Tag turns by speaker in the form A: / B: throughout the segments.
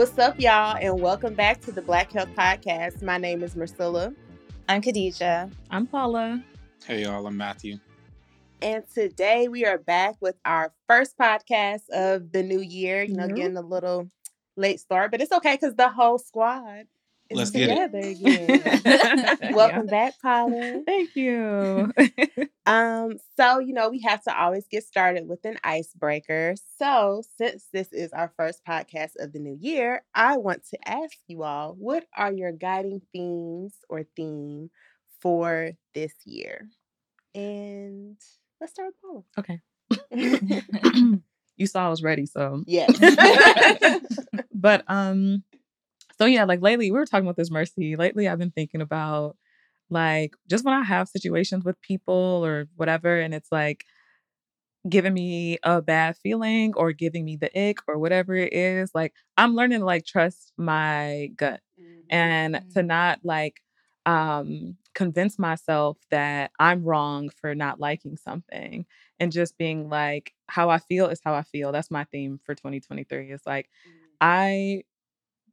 A: What's up, y'all, and welcome back to the Black Health Podcast. My name is Marcilla.
B: I'm Khadija.
C: I'm Paula.
D: Hey, y'all, I'm Matthew.
A: And today we are back with our first podcast of the new year. You know, mm-hmm. getting a little late start, but it's okay because the whole squad is Let's together again. Welcome yeah. back, Paula.
C: Thank you.
A: um, so you know, we have to always get started with an icebreaker. So, since this is our first podcast of the new year, I want to ask you all, what are your guiding themes or theme for this year? And let's start with Paula.
C: Okay. you saw I was ready, so
A: yeah.
C: but um, so yeah, like lately we were talking about this mercy. Lately, I've been thinking about like just when I have situations with people or whatever, and it's like giving me a bad feeling or giving me the ick or whatever it is, like I'm learning to like trust my gut mm-hmm. and to not like um convince myself that I'm wrong for not liking something and just being like, how I feel is how I feel. That's my theme for 2023. It's like, mm. I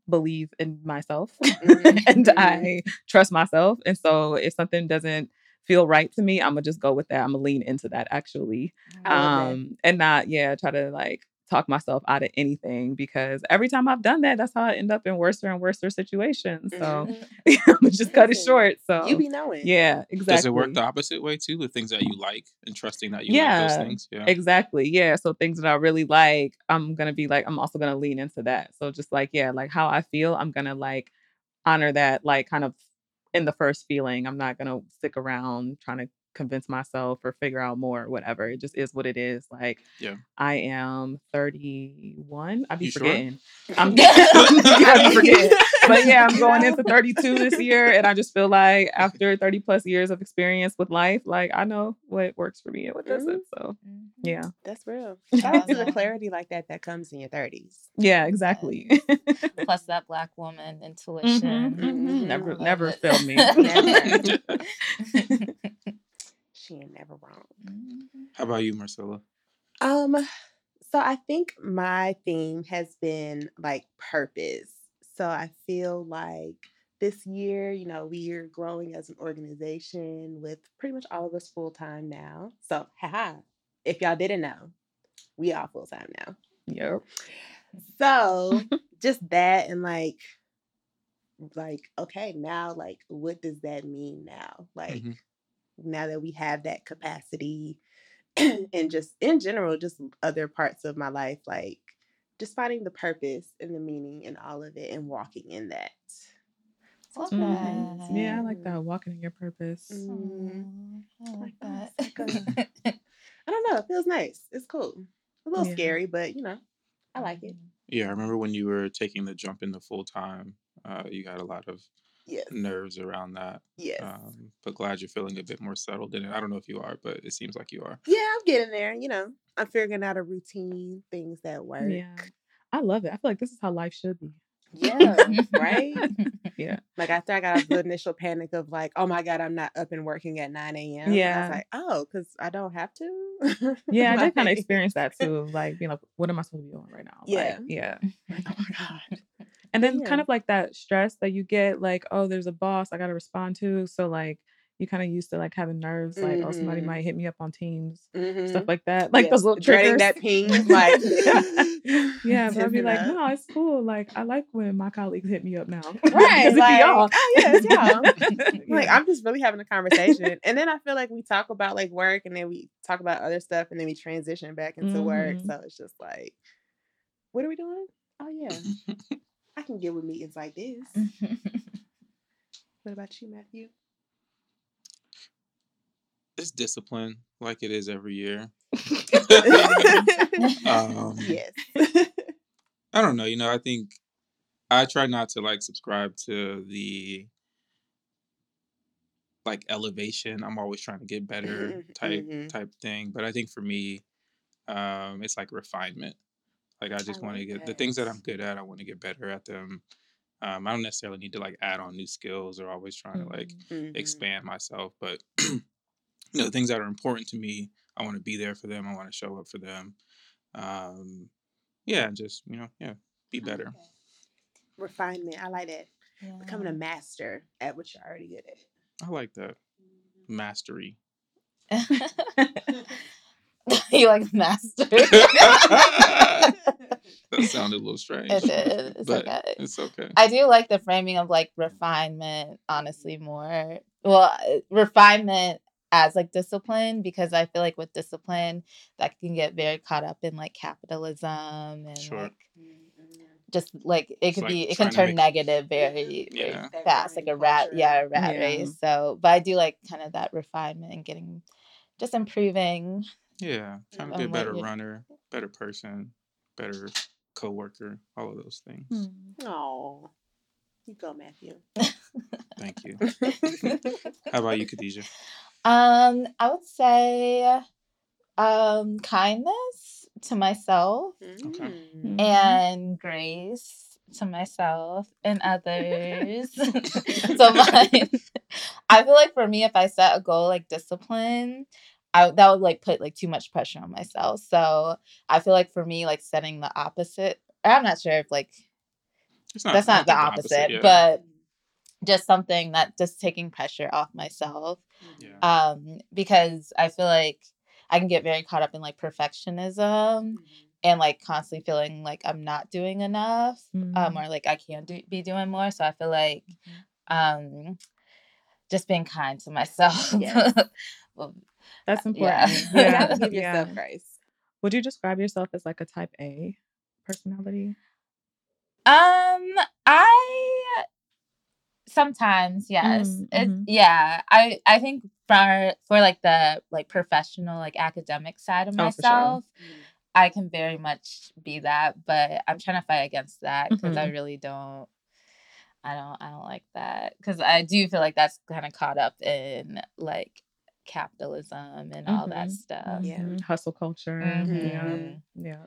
C: believe in myself mm-hmm. and mm-hmm. I trust myself. And so if something doesn't feel right to me, I'm gonna just go with that. I'm gonna lean into that actually. Um, and not, yeah, try to like talk myself out of anything because every time I've done that, that's how I end up in worse and worse situations. So mm-hmm. I'm just cut it short. So
A: you be knowing.
C: Yeah, exactly.
D: Does it work the opposite way too with things that you like and trusting that you yeah, like those things?
C: Yeah. Exactly. Yeah. So things that I really like, I'm gonna be like, I'm also gonna lean into that. So just like, yeah, like how I feel, I'm gonna like honor that, like kind of in the first feeling. I'm not gonna stick around trying to convince myself or figure out more or whatever. It just is what it is. Like,
D: yeah,
C: I am 31. I be you forgetting. Sure? I'm, I be forgetting. But yeah, I'm going into 32 this year, and I just feel like after 30 plus years of experience with life, like I know what works for me and what doesn't. Mm-hmm. So, mm-hmm. yeah,
A: that's real. Shout out to the clarity like that that comes in your 30s.
C: Yeah, exactly.
B: Plus that black woman intuition. Mm-hmm,
C: mm-hmm. Never, never failed me. Never
A: she ain't never wrong.
D: Mm-hmm. How about you, Marcella?
A: Um, so I think my theme has been like purpose. So I feel like this year, you know, we are growing as an organization with pretty much all of us full time now. So, haha, if y'all didn't know, we all full time now.
C: Yep.
A: So, just that and like, like, okay, now, like, what does that mean now? Like, mm-hmm now that we have that capacity and just in general just other parts of my life like just finding the purpose and the meaning in all of it and walking in that.
C: Mm-hmm. yeah i like that walking in your purpose.
B: Mm. i like that.
A: i don't know it feels nice it's cool. A little yeah. scary but you know i like it.
D: Yeah i remember when you were taking the jump into full time uh, you had a lot of
A: yes.
D: nerves around that.
A: Yes. Um,
D: but glad you're feeling a bit more settled in it. I don't know if you are, but it seems like you are.
A: Yeah, I'm getting there. You know, I'm figuring out a routine, things that work.
C: Yeah. I love it. I feel like this is how life should be.
A: Yeah, right?
C: yeah.
A: Like after I got the initial panic of like, oh my God, I'm not up and working at 9 a.m.
C: Yeah.
A: I was like, oh, because I don't have to.
C: yeah, like, I did kind of experience that too. Like, you know, what am I supposed to be doing right now?
A: Yeah.
C: Like, yeah.
A: Like, oh my God.
C: And then yeah. kind of like that stress that you get, like, oh, there's a boss I got to respond to. So, like, you kind of used to like having nerves, like, mm-hmm. oh, somebody mm-hmm. might hit me up on Teams, mm-hmm. stuff like that. Like those little triggers.
A: that ping, like,
C: yeah. but I'd be like, no, it's cool. Like, I like when my colleagues hit me up now.
A: Right. like, y'all. Oh, yeah, it's y'all. like, I'm just really having a conversation. and then I feel like we talk about like work and then we talk about other stuff and then we transition back into mm-hmm. work. So it's just like, what are we doing? Oh, yeah. I can get with meetings like this. what about you, Matthew?
D: It's discipline, like it is every year.
A: um, yes.
D: I don't know. You know, I think I try not to like subscribe to the like elevation. I'm always trying to get better type mm-hmm. type thing. But I think for me, um, it's like refinement. Like I just want to get the things that I'm good at. I want to get better at them. Um, I don't necessarily need to like add on new skills or always trying to like mm-hmm. expand myself. But you know, the things that are important to me, I want to be there for them. I want to show up for them. Um, yeah, just you know, yeah, be better.
A: Refinement. I like that. Yeah. Becoming a master at what you're already good at.
D: I like that. Mm-hmm. Mastery.
B: you like master.
D: that sounded a little strange.
B: It did. It's
D: but okay. It's okay.
B: I do like the framing of like refinement, honestly, more. Well, uh, refinement as like discipline because I feel like with discipline that can get very caught up in like capitalism and sure. like just like it could like be it can turn make... negative very, yeah. very fast like a rat yeah a rat yeah. race so but I do like kind of that refinement and getting just improving
D: yeah trying to be a better runner better person better co-worker all of those things.
A: Oh you go Matthew.
D: Thank you. How about you Khadijah?
B: Um, I would say um kindness to myself okay. Mm-hmm. and grace to myself and others. so mine I feel like for me if I set a goal like discipline, I that would like put like too much pressure on myself. So I feel like for me like setting the opposite I'm not sure if like not, that's not, not the opposite, opposite yeah. but just something that just taking pressure off myself. Yeah. Um, because I feel like I can get very caught up in like perfectionism mm-hmm. and like constantly feeling like I'm not doing enough, um, mm-hmm. um, or like I can do, be doing more. So I feel like, mm-hmm. um, just being kind to myself.
C: Yes. well, That's important. Yeah. yeah. Give yourself grace. Would you describe yourself as like a type A personality?
B: Um, I sometimes yes mm, mm-hmm. it, yeah i i think for for like the like professional like academic side of oh, myself. I can very much be that but i'm trying to fight against that because mm-hmm. i really don't i don't i don't like that because i do feel like that's kind of caught up in like capitalism and mm-hmm. all that mm-hmm. stuff
C: yeah mm-hmm. hustle culture yeah yeah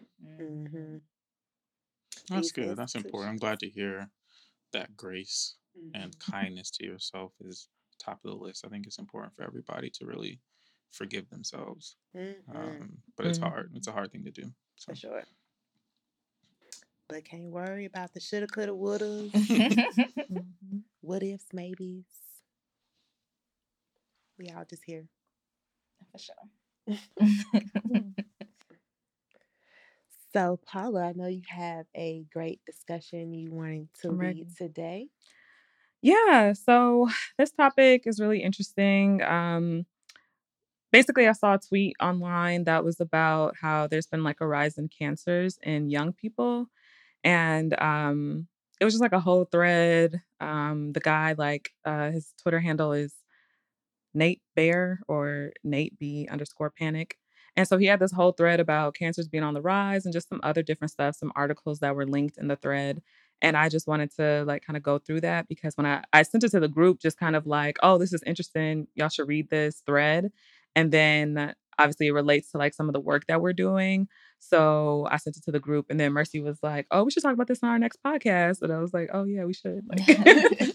D: that's good that's important i'm glad to hear that grace mm-hmm. and kindness to yourself is top of the list. I think it's important for everybody to really forgive themselves. Mm-hmm. Um, but it's mm-hmm. hard. It's a hard thing to do.
A: So. For sure. But can't worry about the shoulda, coulda, woulda. mm-hmm. What ifs, maybes. We all just here.
B: For sure.
A: so, Paula, I know you have a great discussion you wanted to lead today.
C: Yeah, so this topic is really interesting. Um, basically, I saw a tweet online that was about how there's been like a rise in cancers in young people. And um, it was just like a whole thread. Um, the guy, like, uh, his Twitter handle is Nate Bear or Nate B underscore panic. And so he had this whole thread about cancers being on the rise and just some other different stuff, some articles that were linked in the thread. And I just wanted to like kind of go through that because when I, I sent it to the group, just kind of like, oh, this is interesting. Y'all should read this thread. And then obviously it relates to like some of the work that we're doing. So I sent it to the group, and then Mercy was like, "Oh, we should talk about this on our next podcast." And I was like, "Oh yeah, we should." Like,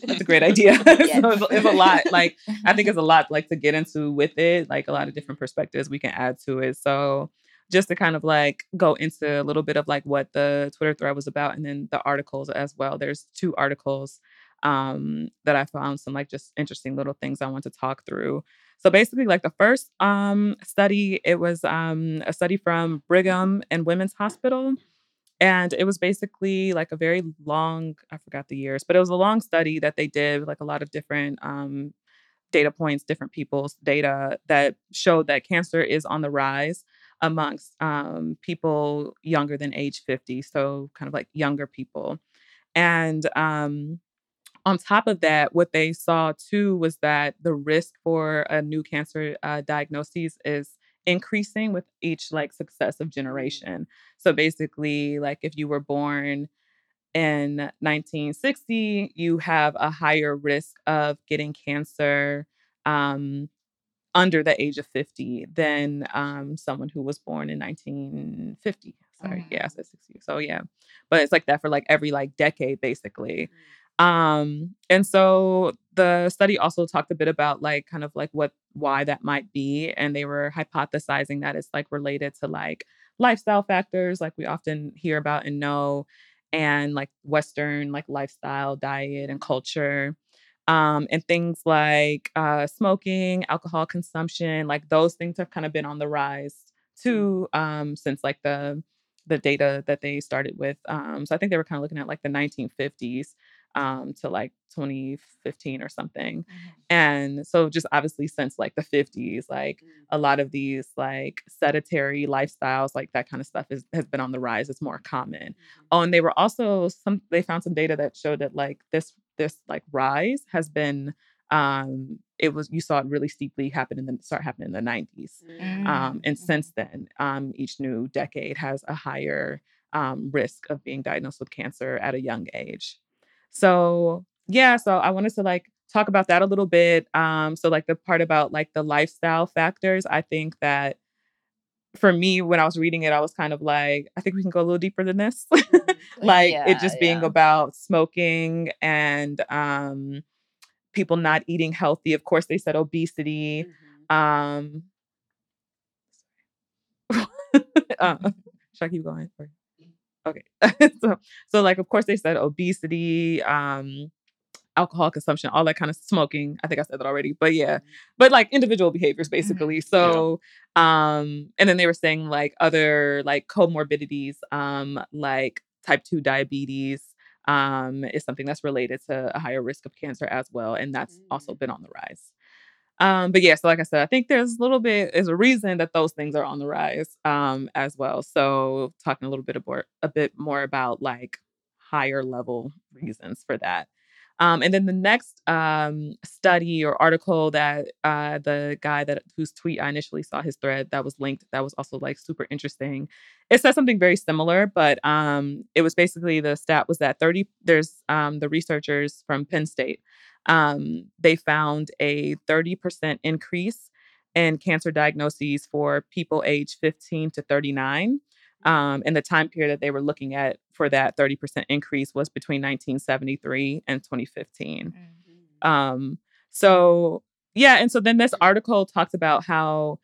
C: that's a great idea. so it's, it's, a lot. Like I think it's a lot like to get into with it. Like a lot of different perspectives we can add to it. So just to kind of like go into a little bit of like what the Twitter thread was about and then the articles as well. There's two articles um, that I found some like just interesting little things I want to talk through. So basically, like the first um, study, it was um, a study from Brigham and Women's Hospital. And it was basically like a very long, I forgot the years, but it was a long study that they did like a lot of different um, data points, different people's data that showed that cancer is on the rise amongst um, people younger than age 50. So, kind of like younger people. And um, on top of that, what they saw too was that the risk for a new cancer uh, diagnosis is increasing with each like successive mm. generation. So basically, like if you were born in 1960, you have a higher risk of getting cancer um, under the age of 50 than um, someone who was born in 1950. Sorry, oh. yeah, I said 60. So yeah, but it's like that for like every like decade, basically. Mm. Um, and so the study also talked a bit about like kind of like what why that might be, and they were hypothesizing that it's like related to like lifestyle factors, like we often hear about and know, and like Western like lifestyle, diet, and culture. Um, and things like uh, smoking, alcohol consumption, like those things have kind of been on the rise too um, since like the the data that they started with. Um, so I think they were kind of looking at like the 1950s um, to like 2015 or something. Mm-hmm. And so just obviously since like the 50s, like mm-hmm. a lot of these like sedentary lifestyles, like that kind of stuff is, has been on the rise. It's more common. Mm-hmm. Oh, and they were also some they found some data that showed that like this this like rise has been um it was you saw it really steeply happen in the start happening in the 90s mm-hmm. um and mm-hmm. since then um each new decade has a higher um risk of being diagnosed with cancer at a young age so yeah so i wanted to like talk about that a little bit um so like the part about like the lifestyle factors i think that for me when i was reading it i was kind of like i think we can go a little deeper than this mm-hmm. like yeah, it just being yeah. about smoking and um people not eating healthy. Of course, they said obesity. Mm-hmm. Um, uh, should I keep going? Okay. so, so like, of course, they said obesity, um, alcohol consumption, all that kind of smoking. I think I said that already, but yeah, mm-hmm. but like individual behaviors mm-hmm. basically. Mm-hmm. So, yeah. um, and then they were saying like other like comorbidities, um, like type two diabetes, um, is something that's related to a higher risk of cancer as well. And that's mm. also been on the rise. Um, but yeah, so like I said, I think there's a little bit is a reason that those things are on the rise um, as well. So talking a little bit about a bit more about like higher level reasons for that. Um, and then the next um, study or article that uh, the guy that whose tweet I initially saw his thread that was linked that was also like super interesting. It says something very similar, but um, it was basically the stat was that 30 there's um, the researchers from Penn State um, they found a 30% increase in cancer diagnoses for people aged 15 to 39 um, and the time period that they were looking at for that 30% increase was between 1973 and 2015. Mm-hmm. Um, so, yeah. And so then this article talks about how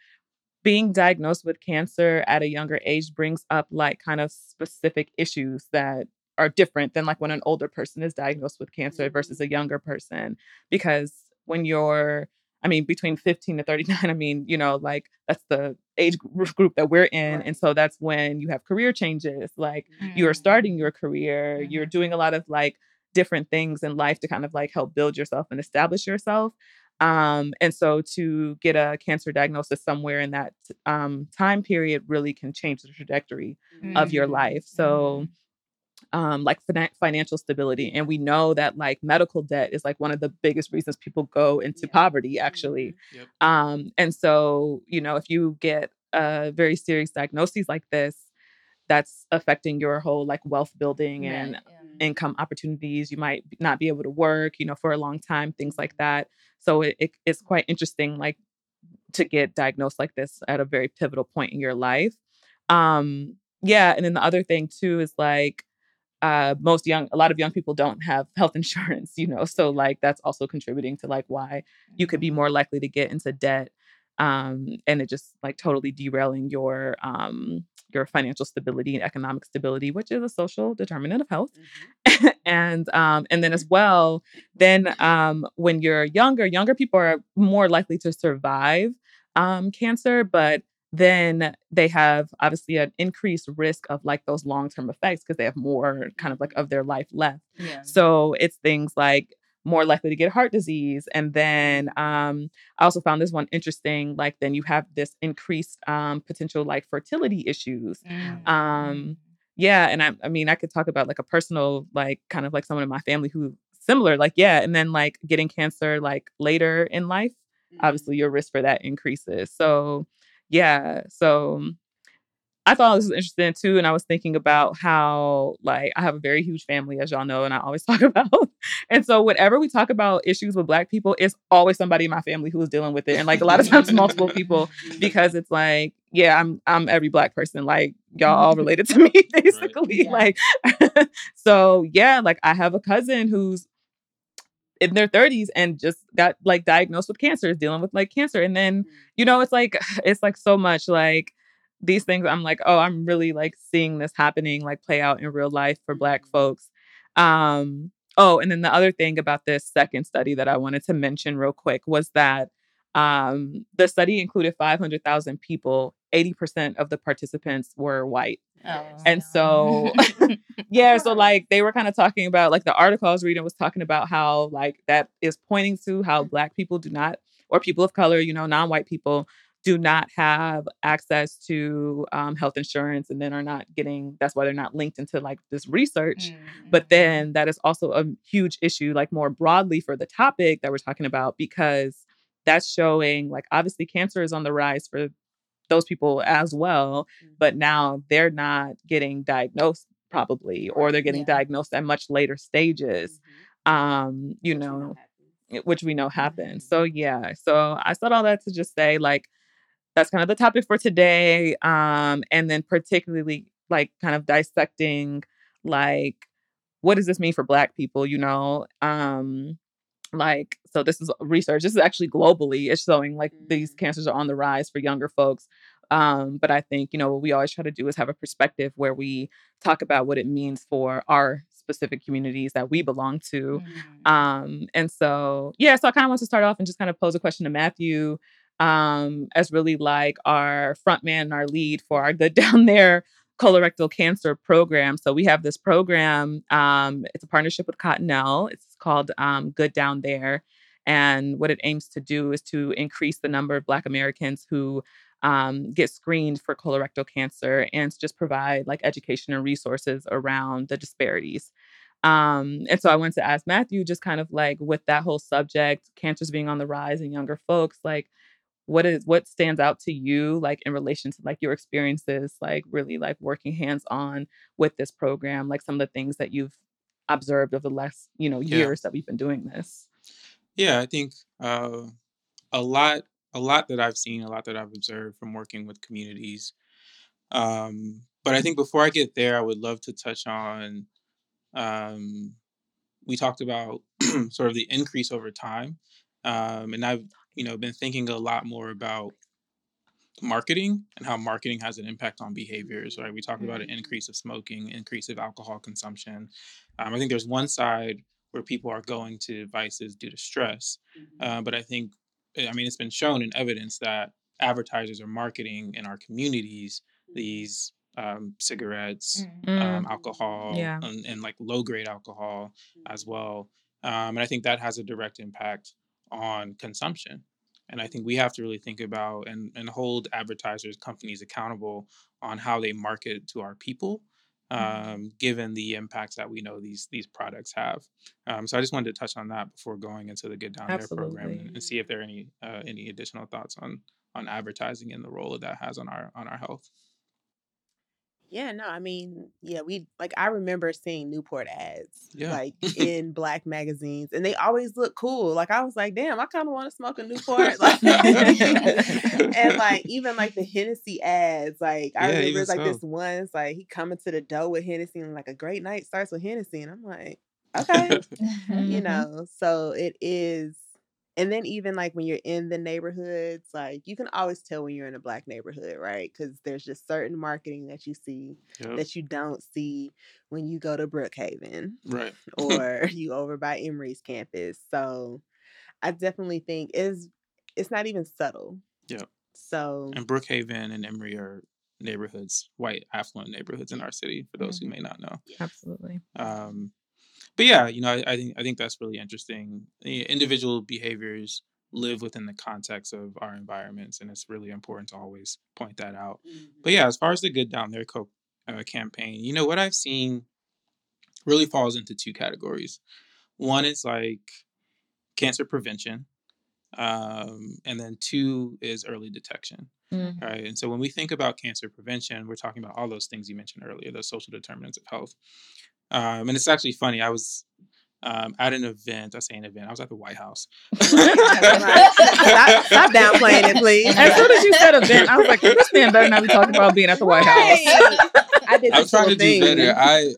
C: being diagnosed with cancer at a younger age brings up like kind of specific issues that are different than like when an older person is diagnosed with cancer mm-hmm. versus a younger person. Because when you're I mean, between 15 to 39, I mean, you know, like that's the age group that we're in. Right. And so that's when you have career changes. Like mm. you are starting your career, mm. you're mm-hmm. doing a lot of like different things in life to kind of like help build yourself and establish yourself. Um, and so to get a cancer diagnosis somewhere in that um, time period really can change the trajectory mm. of your mm-hmm. life. So, mm um, like financial stability. And we know that like medical debt is like one of the biggest reasons people go into yeah. poverty, actually. Mm-hmm. Yep. Um, and so, you know, if you get a very serious diagnosis like this, that's affecting your whole like wealth building right. and yeah. income opportunities. You might not be able to work, you know, for a long time, things like that. So it, it, it's quite interesting, like to get diagnosed like this at a very pivotal point in your life. Um, yeah, and then the other thing too is like uh, most young a lot of young people don't have health insurance you know so like that's also contributing to like why you could be mm-hmm. more likely to get into debt um, and it just like totally derailing your um, your financial stability and economic stability which is a social determinant of health mm-hmm. and um, and then as well then um, when you're younger younger people are more likely to survive um, cancer but then they have obviously an increased risk of like those long term effects because they have more kind of like of their life left. Yeah. So it's things like more likely to get heart disease. And then um, I also found this one interesting. Like, then you have this increased um, potential like fertility issues. Mm. Um, yeah. And I, I mean, I could talk about like a personal, like, kind of like someone in my family who similar, like, yeah. And then like getting cancer like later in life, mm. obviously your risk for that increases. So, yeah. So I thought this was interesting too. And I was thinking about how, like, I have a very huge family, as y'all know, and I always talk about. and so, whenever we talk about issues with Black people, it's always somebody in my family who is dealing with it. And like a lot of times, multiple people, because it's like, yeah, I'm I'm every Black person. Like, y'all all related to me, basically. Right. Yeah. Like, so yeah, like I have a cousin who's in their 30s and just got like diagnosed with cancer, is dealing with like cancer. And then, mm. you know, it's like it's like so much like these things I'm like, oh, I'm really like seeing this happening, like play out in real life for Black mm-hmm. folks. Um, oh, and then the other thing about this second study that I wanted to mention real quick was that um, the study included 500,000 people. 80% of the participants were white. Oh, and so, yeah, so like they were kind of talking about, like the article I was reading was talking about how, like, that is pointing to how Black people do not, or people of color, you know, non white people do not have access to um, health insurance and then are not getting that's why they're not linked into like this research mm-hmm. but then that is also a huge issue like more broadly for the topic that we're talking about because that's showing like obviously cancer is on the rise for those people as well mm-hmm. but now they're not getting diagnosed probably or they're getting yeah. diagnosed at much later stages mm-hmm. um you which know which we know happens mm-hmm. so yeah so i said all that to just say like that's kind of the topic for today. Um, and then particularly like kind of dissecting like what does this mean for black people, you know? Um, like so this is research this is actually globally it's showing like these mm. cancers are on the rise for younger folks um, but i think you know what we always try to do is have a perspective where we talk about what it means for our specific communities that we belong to mm. um, and so yeah so i kind of want to start off and just kind of pose a question to matthew um, as really like our front man and our lead for our Good Down There colorectal cancer program. So we have this program. Um, it's a partnership with Cottonelle. It's called um, Good Down There. And what it aims to do is to increase the number of Black Americans who um, get screened for colorectal cancer and just provide like education and resources around the disparities. Um, and so I wanted to ask Matthew, just kind of like with that whole subject, cancers being on the rise in younger folks, like what is what stands out to you like in relation to like your experiences like really like working hands on with this program like some of the things that you've observed over the last you know years yeah. that we've been doing this
D: yeah i think uh, a lot a lot that i've seen a lot that i've observed from working with communities um, but i think before i get there i would love to touch on um, we talked about sort of the increase over time um, and i've you know, been thinking a lot more about marketing and how marketing has an impact on behaviors, right? We talked about an mm-hmm. increase of smoking, increase of alcohol consumption. Um, I think there's one side where people are going to vices due to stress. Mm-hmm. Uh, but I think, eh, I mean, it's been shown in evidence that advertisers are marketing in our communities these um, cigarettes, mm. um, alcohol, yeah. and, and, like low grade alcohol as well. Um, and I think that has a direct impact on consumption. And I think we have to really think about and, and hold advertisers, companies accountable on how they market to our people, mm-hmm. um, given the impacts that we know these these products have. Um, so I just wanted to touch on that before going into the Good Down Absolutely. There program and, and, see if there are any uh, any additional thoughts on on advertising and the role that has on our on our health.
A: Yeah, no, I mean, yeah, we like I remember seeing Newport ads yeah. like in black magazines and they always look cool. Like I was like, damn, I kind of want to smoke a Newport. Like and like even like the Hennessy ads, like I yeah, remember like so. this one's like he coming to the door with Hennessy and like a great night starts with Hennessy and I'm like, okay. you mm-hmm. know, so it is and then even like when you're in the neighborhoods like you can always tell when you're in a black neighborhood right? Because there's just certain marketing that you see yep. that you don't see when you go to brookhaven
D: right.
A: or you over by emory's campus. So i definitely think is it's not even subtle.
D: Yeah
A: so
D: and brookhaven and emory are neighborhoods white affluent neighborhoods in our city for those mm-hmm. who may not know.
C: Absolutely.
D: Um but yeah, you know, I, I think I think that's really interesting. Individual behaviors live within the context of our environments, and it's really important to always point that out. Mm-hmm. But yeah, as far as the Good Down There co- uh, campaign, you know, what I've seen really falls into two categories. One is like cancer prevention, um, and then two is early detection. Mm-hmm. Right. And so when we think about cancer prevention, we're talking about all those things you mentioned earlier, the social determinants of health. Um, and it's actually funny. I was um, at an event. I say an event. I was at the White House. stop,
A: stop downplaying it, please.
C: As soon as you said event, I was like, this man better not be talking about being at the White House.
D: I did. I'm trying to thing. do better. I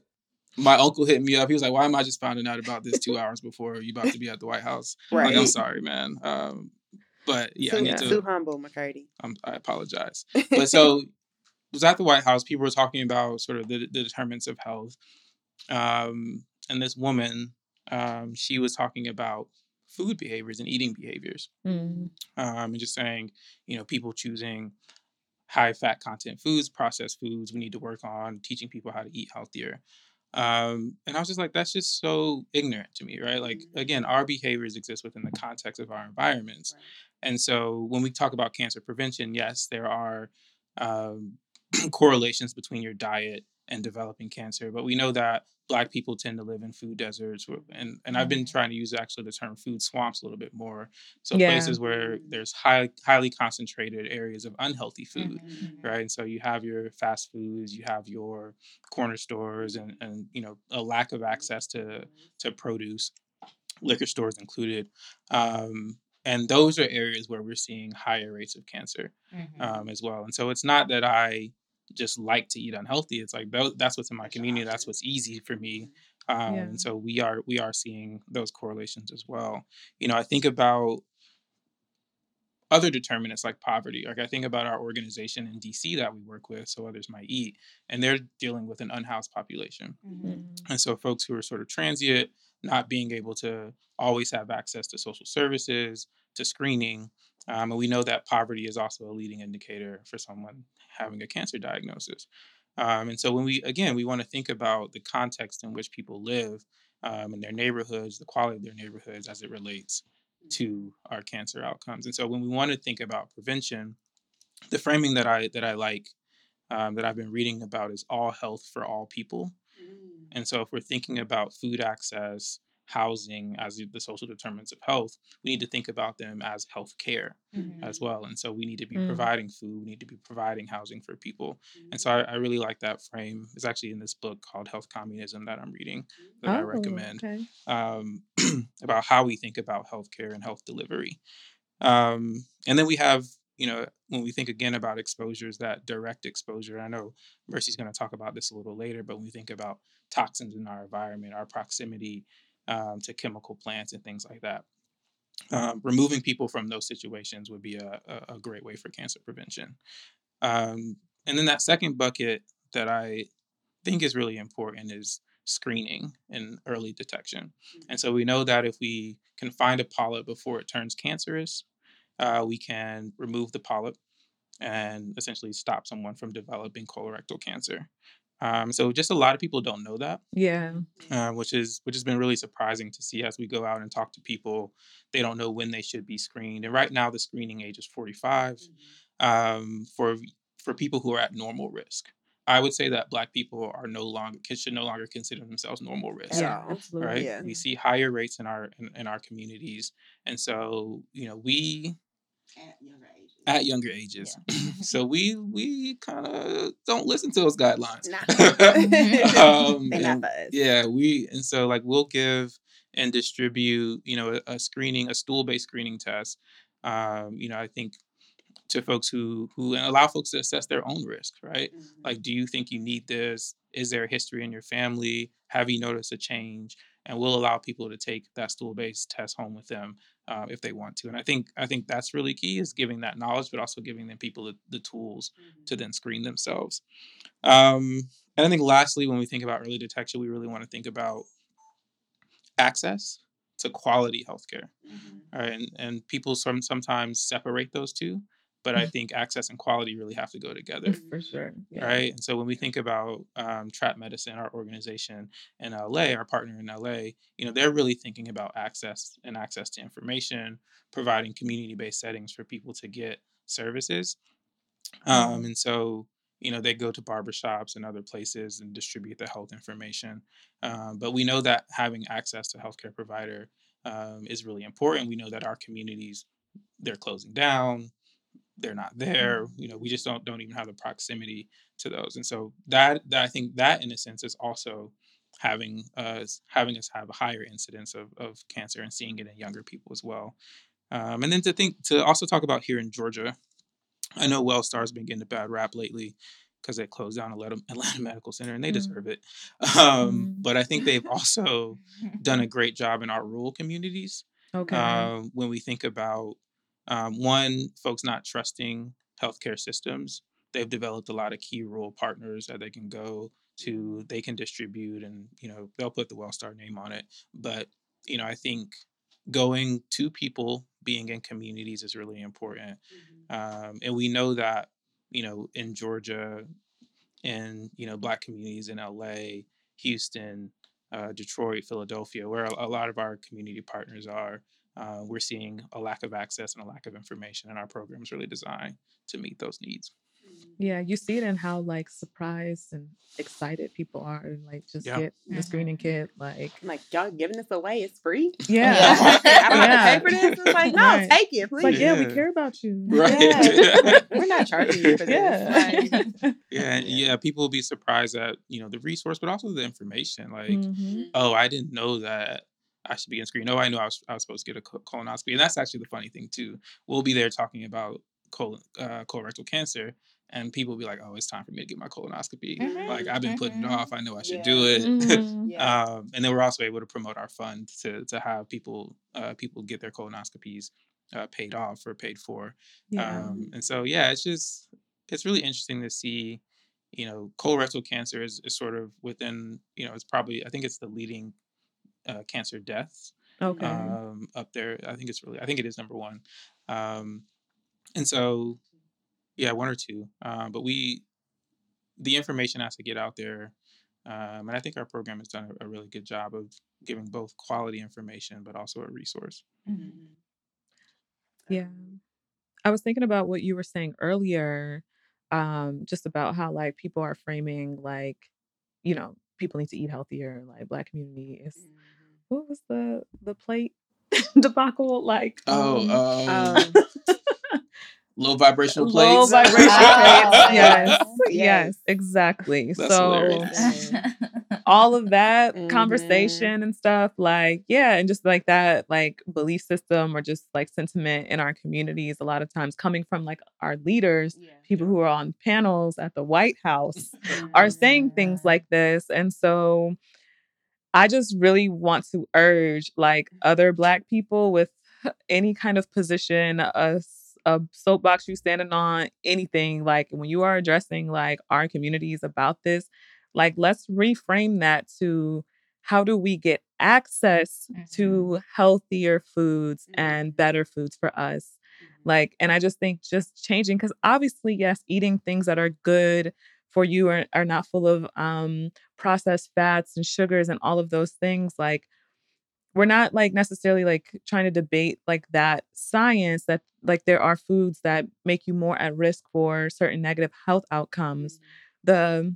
D: my uncle hit me up. He was like, "Why am I just finding out about this two hours before you about to be at the White House?" Right. Like, I'm sorry, man. Um, but yeah, too, I need to.
A: Too humble, McCurdy.
D: I apologize. But so was at the White House, people were talking about sort of the, the determinants of health. Um, and this woman, um, she was talking about food behaviors and eating behaviors. Mm. Um, and just saying, you know, people choosing high fat content foods, processed foods. We need to work on teaching people how to eat healthier. Um, and I was just like, that's just so ignorant to me, right? Like, mm-hmm. again, our behaviors exist within the context of our environments. Right. And so when we talk about cancer prevention, yes, there are um, correlations between your diet and developing cancer. But we know that Black people tend to live in food deserts, and and I've been mm-hmm. trying to use actually the term food swamps a little bit more. So yeah. places where there's high highly concentrated areas of unhealthy food, mm-hmm, mm-hmm. right? And so you have your fast foods, you have your corner stores, and and you know a lack of access to to produce, liquor stores included. Um, and those are areas where we're seeing higher rates of cancer mm-hmm. um, as well. And so it's not that I just like to eat unhealthy. It's like that's what's in my community. That's what's easy for me. Um, yeah. And so we are we are seeing those correlations as well. You know, I think about other determinants like poverty. Like I think about our organization in DC that we work with, so others might eat, and they're dealing with an unhoused population. Mm-hmm. And so folks who are sort of transient, not being able to always have access to social services, to screening. Um, and we know that poverty is also a leading indicator for someone having a cancer diagnosis. Um, and so when we again we want to think about the context in which people live um, in their neighborhoods, the quality of their neighborhoods as it relates to our cancer outcomes. And so when we want to think about prevention, the framing that I that I like um, that I've been reading about is all health for all people. Mm. And so if we're thinking about food access, housing as the social determinants of health, we need to think about them as health care mm-hmm. as well. And so we need to be mm-hmm. providing food, we need to be providing housing for people. Mm-hmm. And so I, I, really like that frame. It's actually in this book called Health Communism that I'm reading that oh, I recommend okay. um, about how we think about healthcare and health delivery. Um, and then we have you know, when we think again about exposures, that direct exposure, I know Mercy's going to talk about this a little later, but when we think about toxins in our environment, our proximity um, to chemical plants and things like that. Um, removing people from those situations would be a, a, a great way for cancer prevention. Um, and then that second bucket that I think is really important is screening and early detection. And so we know that if we can find a polyp before it turns cancerous, uh, we can remove the polyp and essentially stop someone from developing colorectal cancer. Um, so just a lot of people don't know that.
C: Yeah.
D: Uh, which is which has been really surprising to see as we go out and talk to people. They don't know when they should be screened, and right now the screening age is 45 mm-hmm. um, for for people who are at normal risk. I would say that Black people are no longer should no longer consider themselves normal risk.
C: Yeah, absolutely.
D: Right.
C: Yeah.
D: We see higher rates in our in, in our communities, and so you know we at younger ages. Yeah. so we we kind of don't listen to those guidelines. um, and, yeah, we and so like we'll give and distribute, you know, a, a screening, a stool-based screening test. Um, you know, I think to folks who who and allow folks to assess their own risk, right? Mm-hmm. Like, do you think you need this? Is there a history in your family? Have you noticed a change? And we'll allow people to take that stool-based test home with them uh, if they want to. And I think I think that's really key is giving that knowledge, but also giving them people the, the tools mm-hmm. to then screen themselves. Um, and I think lastly, when we think about early detection, we really want to think about access to quality healthcare. Mm-hmm. Right? And and people some, sometimes separate those two but I mm-hmm. think access and quality really have to go together.
C: For sure.
D: Yeah. Right. And so when we think about um, Trap Medicine, our organization in LA, our partner in LA, you know, they're really thinking about access and access to information, providing community based settings for people to get services. Um, mm-hmm. and so, you know, they go to barbershops and other places and distribute the health information. Um, but we know that having access to healthcare provider um, is really important. We know that our communities, they're closing down they're not there you know we just don't don't even have the proximity to those. And so that, that i think that in a sense is also having us having us have a higher incidence of, of cancer and seeing it in younger people as well. Um, and then to think to also talk about here in georgia i know wellstar's been getting a bad rap lately because they closed down atlanta, atlanta medical center and they mm. deserve it. Um, mm. but i think they've also done a great job in our rural communities.
C: Okay. Uh,
D: when we think about um, one, folks not trusting healthcare systems they've developed a lot of key rural partners that they can go to. They can distribute, and you know they'll put the WellStar name on it. But you know, I think going to people, being in communities is really important. Mm-hmm. Um, and we know that you know in Georgia, in you know Black communities in LA, Houston, uh, Detroit, Philadelphia, where a, a, lot of our community partners are, uh, we're seeing a lack of access and a lack of information, and our program's really designed to meet those needs.
C: Yeah, you see it in how like surprised and excited people are and like just yeah. get the screening kit. Like,
A: like y'all giving this away? It's free. Yeah, yeah. I don't yeah. have to pay for this. It's like, no, right. take it, please.
C: Like, yeah. we care about you.
D: Right.
A: Yeah. We're not charging you for this.
D: Yeah. yeah, yeah. People will be surprised at you know the resource, but also the information. Like, mm-hmm. oh, I didn't know that. I should be in screen. No, I know I was, I was supposed to get a colonoscopy, and that's actually the funny thing too. We'll be there talking about colon, uh, colorectal cancer, and people will be like, "Oh, it's time for me to get my colonoscopy." Mm-hmm. Like I've been putting it mm-hmm. off. I know I should yeah. do it. Mm-hmm. yeah. um, and then we're also able to promote our fund to to have people uh, people get their colonoscopies uh, paid off or paid for. Yeah. Um, and so yeah, it's just it's really interesting to see. You know, colorectal cancer is, is sort of within. You know, it's probably I think it's the leading uh, cancer deaths. Okay. Um, up there, I think it's really. I think it is number one. Um, and so yeah, one or two. Uh, but we, the information has to get out there. Um, and I think our program has done a, a, really good job of giving both quality information, but also a resource. Mm-hmm.
C: Yeah. I was thinking about what you were saying earlier, um, just about how like people are framing like, you know, people need to eat healthier, like black community is mm-hmm. what was the the plate debacle like?
D: Oh, um, um, low vibrational plates. Low vibrational plates.
C: yes. yes. exactly. That's so all of that mm-hmm. conversation and stuff, like, yeah, and just like that, like belief system or just like sentiment in our communities, a lot of times coming from like our leaders, yeah. people who are on panels at the White House are saying things like this. And so I just really want to urge like other black people with any kind of position, us a soapbox you standing on, anything like when you are addressing like our communities about this, like let's reframe that to how do we get access mm-hmm. to healthier foods mm-hmm. and better foods for us? Mm-hmm. Like, and I just think just changing because obviously, yes, eating things that are good for you are, are not full of um, processed fats and sugars and all of those things. Like, we're not like necessarily like trying to debate like that science that like there are foods that make you more at risk for certain negative health outcomes mm-hmm. the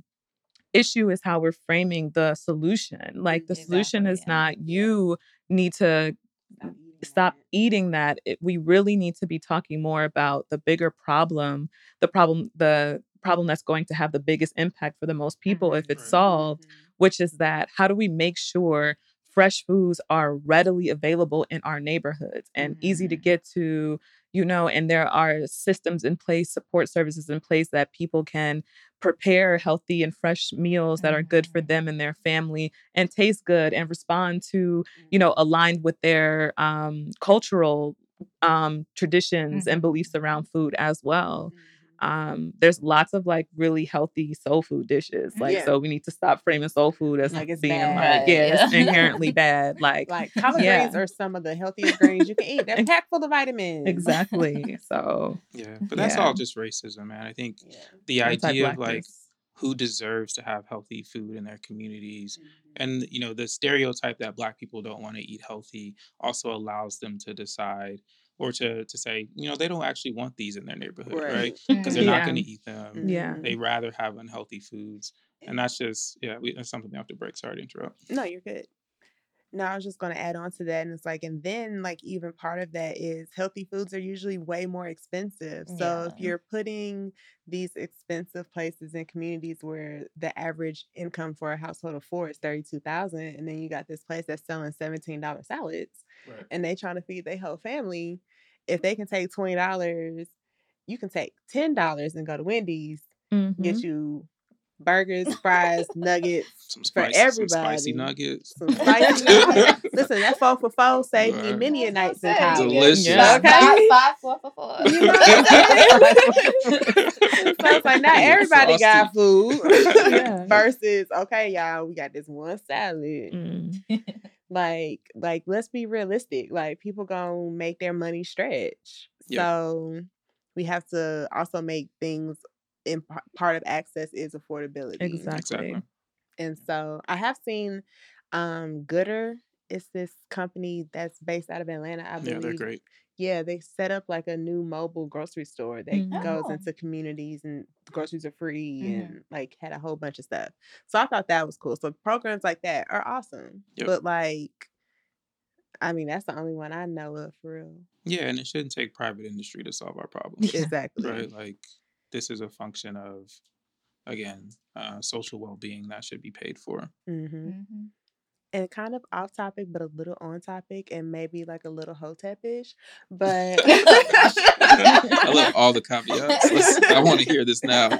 C: issue is how we're framing the solution like the exactly, solution is yeah. not you need to stop eating, stop eating that it, we really need to be talking more about the bigger problem the problem the problem that's going to have the biggest impact for the most people mm-hmm, if it's right. solved mm-hmm. which is that how do we make sure fresh foods are readily available in our neighborhoods and mm-hmm. easy to mm-hmm. get to you know and there are systems in place support services in place that people can prepare healthy and fresh meals that are good for mm-hmm. them and their family and taste good and respond to you know mm-hmm. aligned with their um, cultural um, traditions mm-hmm. and beliefs around food as well mm-hmm um there's lots of like really healthy soul food dishes like yeah. so we need to stop framing soul food as like it's being bad. like yeah, yeah. it's inherently bad like
A: like collard yeah. greens are some of the healthiest grains you can eat they're packed full of vitamins
C: exactly so
D: yeah but that's all just racism man i think the idea of like who deserves to have healthy food in their communities mm-hmm. and you know the stereotype that black people don't want to eat healthy also allows them to decide or to to say, you know, they don't actually want these in their neighborhood, right? Because mm-hmm. they're yeah. not going to eat them.
C: Yeah,
D: they rather have unhealthy foods, and that's just yeah, we, that's something we have to break. Sorry to interrupt.
A: No, you're good. No, I was just going to add on to that. And it's like, and then, like, even part of that is healthy foods are usually way more expensive. So yeah. if you're putting these expensive places in communities where the average income for a household of four is 32000 and then you got this place that's selling $17 salads right. and they trying to feed their whole family, if they can take $20, you can take $10 and go to Wendy's, mm-hmm. get you burgers, fries, nuggets some spice, for everybody. Some
D: spicy nuggets.
A: Some spicy nuggets. Listen, that four for four saved me many a nights in college.
D: Delicious. Yeah.
B: Okay. Five, five, four for four. You know
A: so was like, not everybody got food. yeah. Versus, okay, y'all, we got this one salad. Mm. Like, like, let's be realistic. Like, people gonna make their money stretch. So we have to also make things in part of access is affordability. Exactly. And so I have seen um Goodr. It's this company that's based out of Atlanta. I believe.
D: Yeah, they're great.
A: Yeah, they set up like a new mobile grocery store that mm-hmm. goes oh. into communities and groceries are free mm-hmm. and like had a whole bunch of stuff. So I thought that was cool. So programs like that are awesome. Yep. But like I mean, that's the only one I know of for real.
D: Yeah, and it shouldn't take private industry to solve our problems.
A: exactly.
D: Right? Like this is a function of again, uh, social well being that should be paid for. Mm-hmm.
A: And kind of off topic, but a little on topic, and maybe like a little hotepish. But oh
D: I love all the caveats. Let's, I want to hear this now.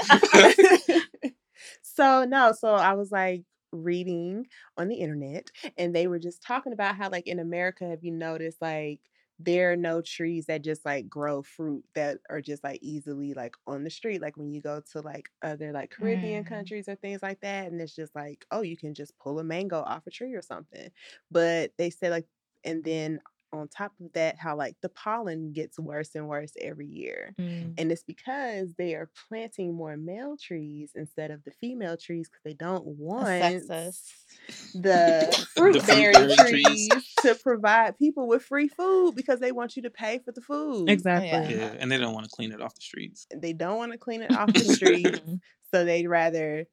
A: so no, so I was like reading on the internet, and they were just talking about how like in America, have you noticed like there are no trees that just like grow fruit that are just like easily like on the street like when you go to like other like caribbean mm. countries or things like that and it's just like oh you can just pull a mango off a tree or something but they say like and then on top of that how like the pollen gets worse and worse every year mm. and it's because they are planting more male trees instead of the female trees because they don't want the fruit bearing trees, trees. to provide people with free food because they want you to pay for the food.
C: Exactly
D: yeah, yeah. and they don't want to clean it off the streets.
A: They don't want to clean it off the streets so they'd rather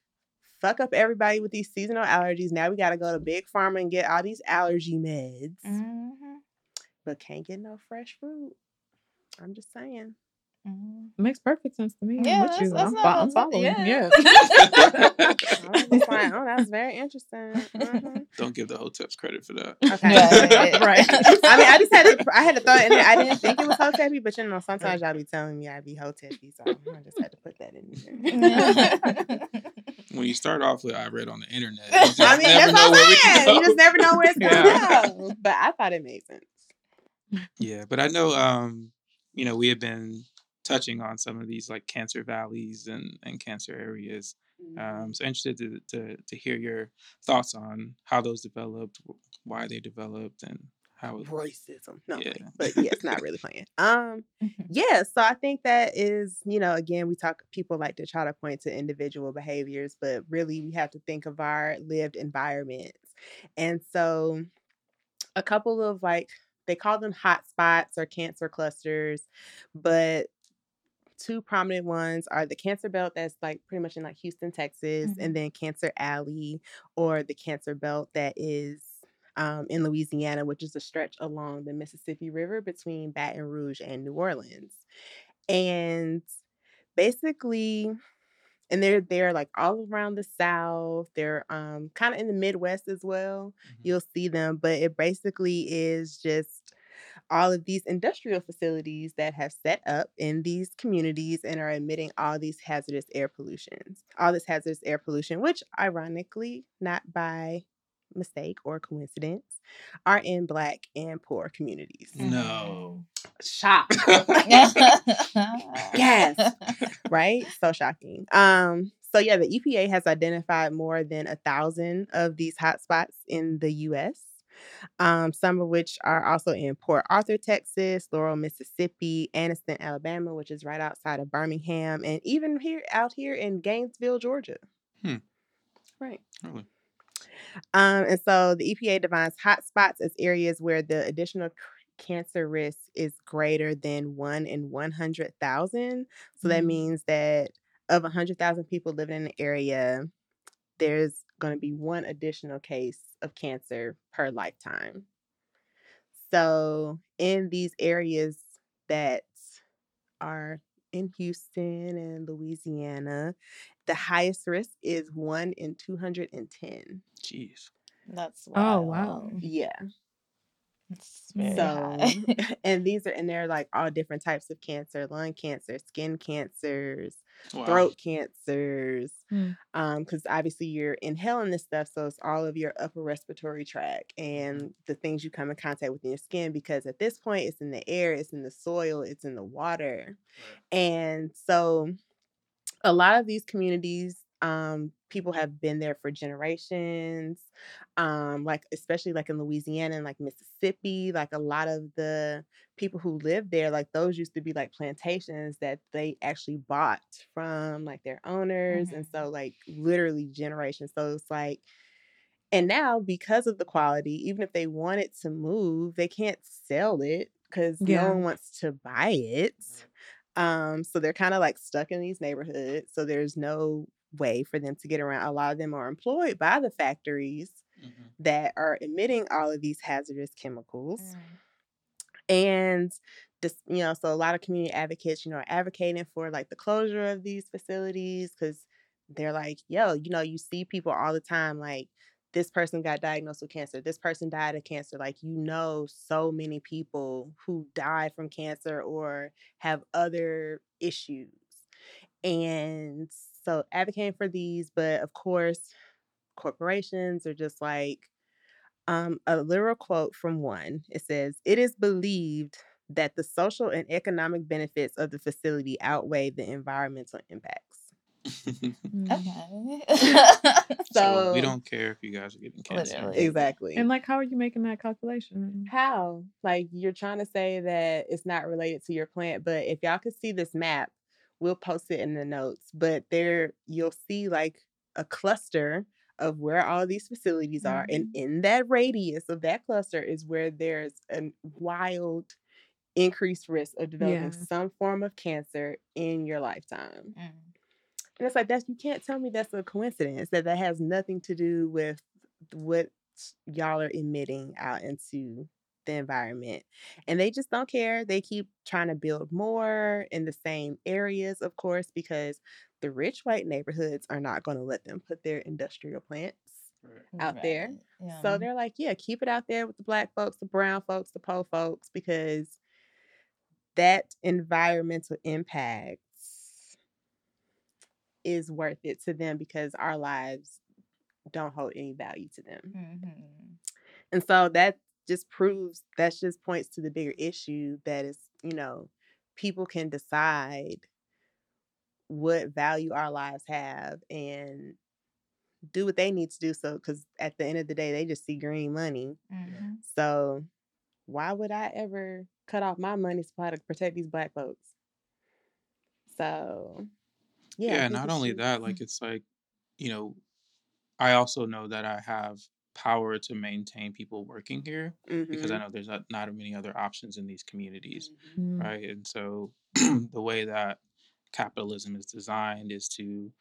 A: fuck up everybody with these seasonal allergies. Now we got to go to big pharma and get all these allergy meds. Mm-hmm but can't get no fresh fruit. I'm just saying.
C: Mm-hmm. Makes perfect sense to me. Yeah, I'm with you. I'm, I'm following. Yeah. yeah.
A: I was like, oh, that's very interesting. Mm-hmm.
D: Don't give the hoteps credit for that.
A: Okay, yeah, right. I mean, I just had to. I had to throw it in there. I didn't think it was hotepy, but you know, sometimes y'all be telling me I be hotepy, so I just had to put that in there.
D: when you start off with I read on the internet,
A: I mean, that's what I'm saying. You just never know where it's going to go. But I thought it made sense.
D: Yeah, but I know, um, you know, we have been touching on some of these like cancer valleys and, and cancer areas. Um, mm-hmm. so interested to, to to hear your thoughts on how those developed, why they developed, and how
A: it, racism. No, yeah. but yeah, it's not really playing. Um, yeah. So I think that is, you know, again, we talk. People like to try to point to individual behaviors, but really, we have to think of our lived environments. And so, a couple of like they call them hot spots or cancer clusters, but two prominent ones are the cancer belt that's like pretty much in like Houston, Texas, mm-hmm. and then Cancer Alley or the cancer belt that is um, in Louisiana, which is a stretch along the Mississippi River between Baton Rouge and New Orleans. And basically, and they're they're like all around the south they're um kind of in the midwest as well mm-hmm. you'll see them but it basically is just all of these industrial facilities that have set up in these communities and are emitting all these hazardous air pollutions all this hazardous air pollution which ironically not by mistake or coincidence are in black and poor communities
D: no
A: shock. yes. Right? So shocking. Um, so yeah, the EPA has identified more than a thousand of these hotspots in the US. Um, some of which are also in Port Arthur, Texas, Laurel, Mississippi, Anniston, Alabama, which is right outside of Birmingham, and even here out here in Gainesville, Georgia. Hmm. Right. Really? Um, and so the EPA defines hotspots as areas where the additional cancer risk is greater than one in 100,000. So that mm-hmm. means that of 100,000 people living in the area, there's going to be one additional case of cancer per lifetime. So, in these areas that are in Houston and Louisiana, the highest risk is one in 210.
D: Jeez.
B: That's wild.
C: Oh, wow.
A: Yeah so and these are and they're like all different types of cancer lung cancer skin cancers wow. throat cancers mm. um because obviously you're inhaling this stuff so it's all of your upper respiratory tract and the things you come in contact with in your skin because at this point it's in the air it's in the soil it's in the water and so a lot of these communities um, people have been there for generations. Um, like especially like in Louisiana and like Mississippi, like a lot of the people who live there, like those used to be like plantations that they actually bought from like their owners, mm-hmm. and so like literally generations. So it's like, and now because of the quality, even if they wanted to move, they can't sell it because yeah. no one wants to buy it. Um, so they're kind of like stuck in these neighborhoods. So there's no way for them to get around. A lot of them are employed by the factories mm-hmm. that are emitting all of these hazardous chemicals. Mm. And just, you know, so a lot of community advocates, you know, are advocating for like the closure of these facilities because they're like, yo, you know, you see people all the time like, this person got diagnosed with cancer. This person died of cancer. Like, you know, so many people who die from cancer or have other issues. And so advocating for these, but of course, corporations are just like um, a literal quote from one. It says, It is believed that the social and economic benefits of the facility outweigh the environmental impacts.
B: Mm. okay.
D: so, so, we don't care if you guys are getting cancer.
A: Literally. Exactly.
C: And like how are you making that calculation?
A: How? Like you're trying to say that it's not related to your plant, but if y'all could see this map, we'll post it in the notes, but there you'll see like a cluster of where all these facilities mm-hmm. are. And mm-hmm. in that radius of that cluster is where there's a wild increased risk of developing yeah. some form of cancer in your lifetime. Mm. And it's like that's you can't tell me that's a coincidence that that has nothing to do with what y'all are emitting out into the environment. And they just don't care. They keep trying to build more in the same areas, of course, because the rich white neighborhoods are not going to let them put their industrial plants right. out right. there. Yeah. So they're like, yeah, keep it out there with the black folks, the brown folks, the poor folks, because that environmental impact is worth it to them because our lives don't hold any value to them. Mm-hmm. And so that just proves that just points to the bigger issue that is, you know, people can decide what value our lives have and do what they need to do so because at the end of the day they just see green money mm-hmm. so why would i ever cut off my money supply to protect these black folks so
D: yeah yeah not only that like it's like you know i also know that i have power to maintain people working here mm-hmm. because I mm-hmm. know there's not, not many other options in these communities, mm-hmm. right? And so the way that capitalism is designed is to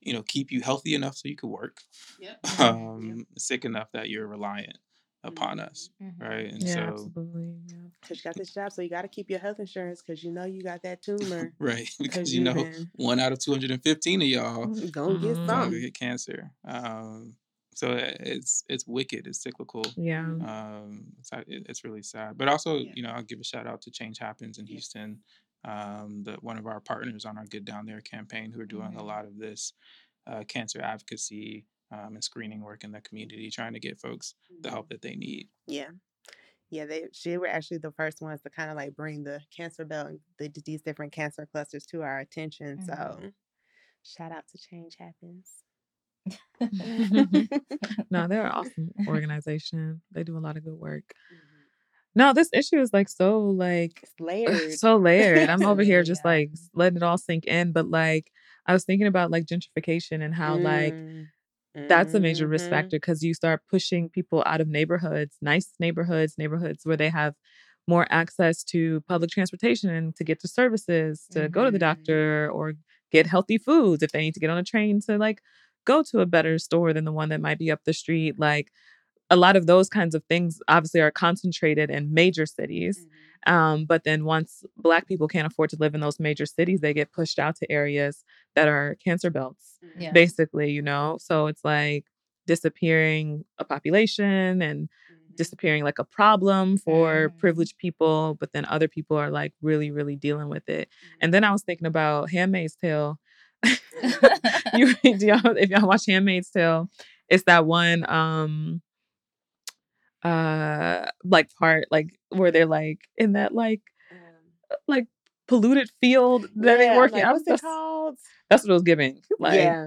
D: you know keep you healthy enough so you could work yep. um yep. sick enough that you're reliant upon mm-hmm. us mm-hmm. right and
C: yeah,
D: so
C: absolutely
A: yeah. Cause you got this job, so you got to keep your health insurance because you know you got that tumor.
D: right, because you know one out of two hundred and fifteen of y'all
A: gonna get some, gonna
D: get cancer. Um, so it's it's wicked it's cyclical
C: yeah
D: um it's, it's really sad but also yeah. you know i'll give a shout out to change happens in houston um the one of our partners on our good down there campaign who are doing mm-hmm. a lot of this uh, cancer advocacy um, and screening work in the community trying to get folks the help mm-hmm. that they need
A: yeah yeah, they she were actually the first ones to kind of like bring the cancer belt and the, these different cancer clusters to our attention. Mm-hmm. So, shout out to Change Happens.
C: no, they're an awesome organization. They do a lot of good work. Mm-hmm. No, this issue is like so like
A: it's layered.
C: so layered. I'm over here just yeah. like letting it all sink in. But like I was thinking about like gentrification and how mm. like that's a major risk mm-hmm. factor because you start pushing people out of neighborhoods, nice neighborhoods, neighborhoods where they have more access to public transportation and to get to services, to mm-hmm. go to the mm-hmm. doctor or get healthy foods if they need to get on a train to like go to a better store than the one that might be up the street. Like a lot of those kinds of things obviously are concentrated in major cities. Mm-hmm. Um, but then once Black people can't afford to live in those major cities, they get pushed out to areas that are cancer belts, mm-hmm. yeah. basically, you know? So it's like disappearing a population and mm-hmm. disappearing like a problem for mm-hmm. privileged people, but then other people are like really, really dealing with it. And then I was thinking about Handmaid's Tale you y'all, if y'all watch Handmaid's Tale, it's that one um uh like part like where they're like in that like um, like polluted field that yeah, they work
A: like,
C: in.
A: What's it called? called?
C: That's what it was giving. Like,
A: yeah,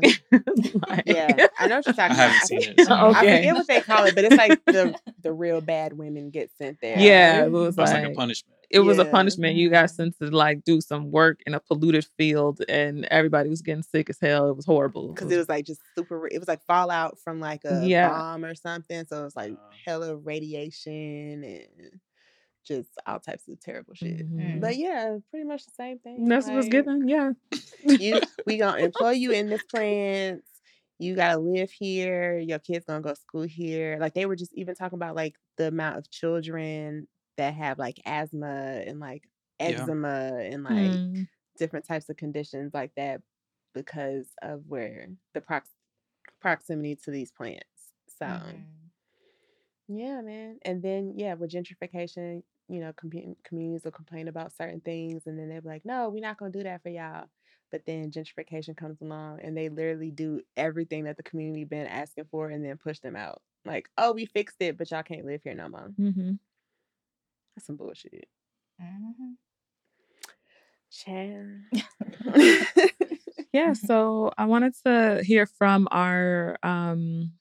A: like, yeah. I know what you're talking
D: I
A: about.
D: haven't seen it. so-
A: I forget what they call it, but it's like the the real bad women get sent there.
C: Yeah, it was
D: It's like
C: like
D: a punishment.
C: It was a punishment. You got sent to like do some work in a polluted field, and everybody was getting sick as hell. It was horrible.
A: because it was like just super. It was like fallout from like a
C: Yeah.
A: bomb or something. So it was like
D: Uh.
A: hella radiation and just all types of terrible shit.
C: Mhm.
A: But yeah, pretty much the same thing.
C: That's what was
A: like,
C: given. Yeah.
A: You, we gonna employ you in this plant. You gotta live here. Your kids gonna go to school here. Like they were just even talking about like the amount of children that have like asthma and like
D: Yeah.
A: eczema and like
C: Mm.
A: different types of conditions like that because of where the prox- proximity to these plants. So yeah, man. And then yeah, with gentrification, you know, commu- communities will complain about certain things, and then they're like, "No, we're not gonna do that for y'all." But then gentrification comes along, and they literally do everything that the community been asking for, and then push them out. Like, "Oh, we fixed it, but y'all can't live here no more."
C: hmm
A: That's some bullshit.
B: Mhm.
A: Chan.
C: Yeah. So I wanted to hear from our um,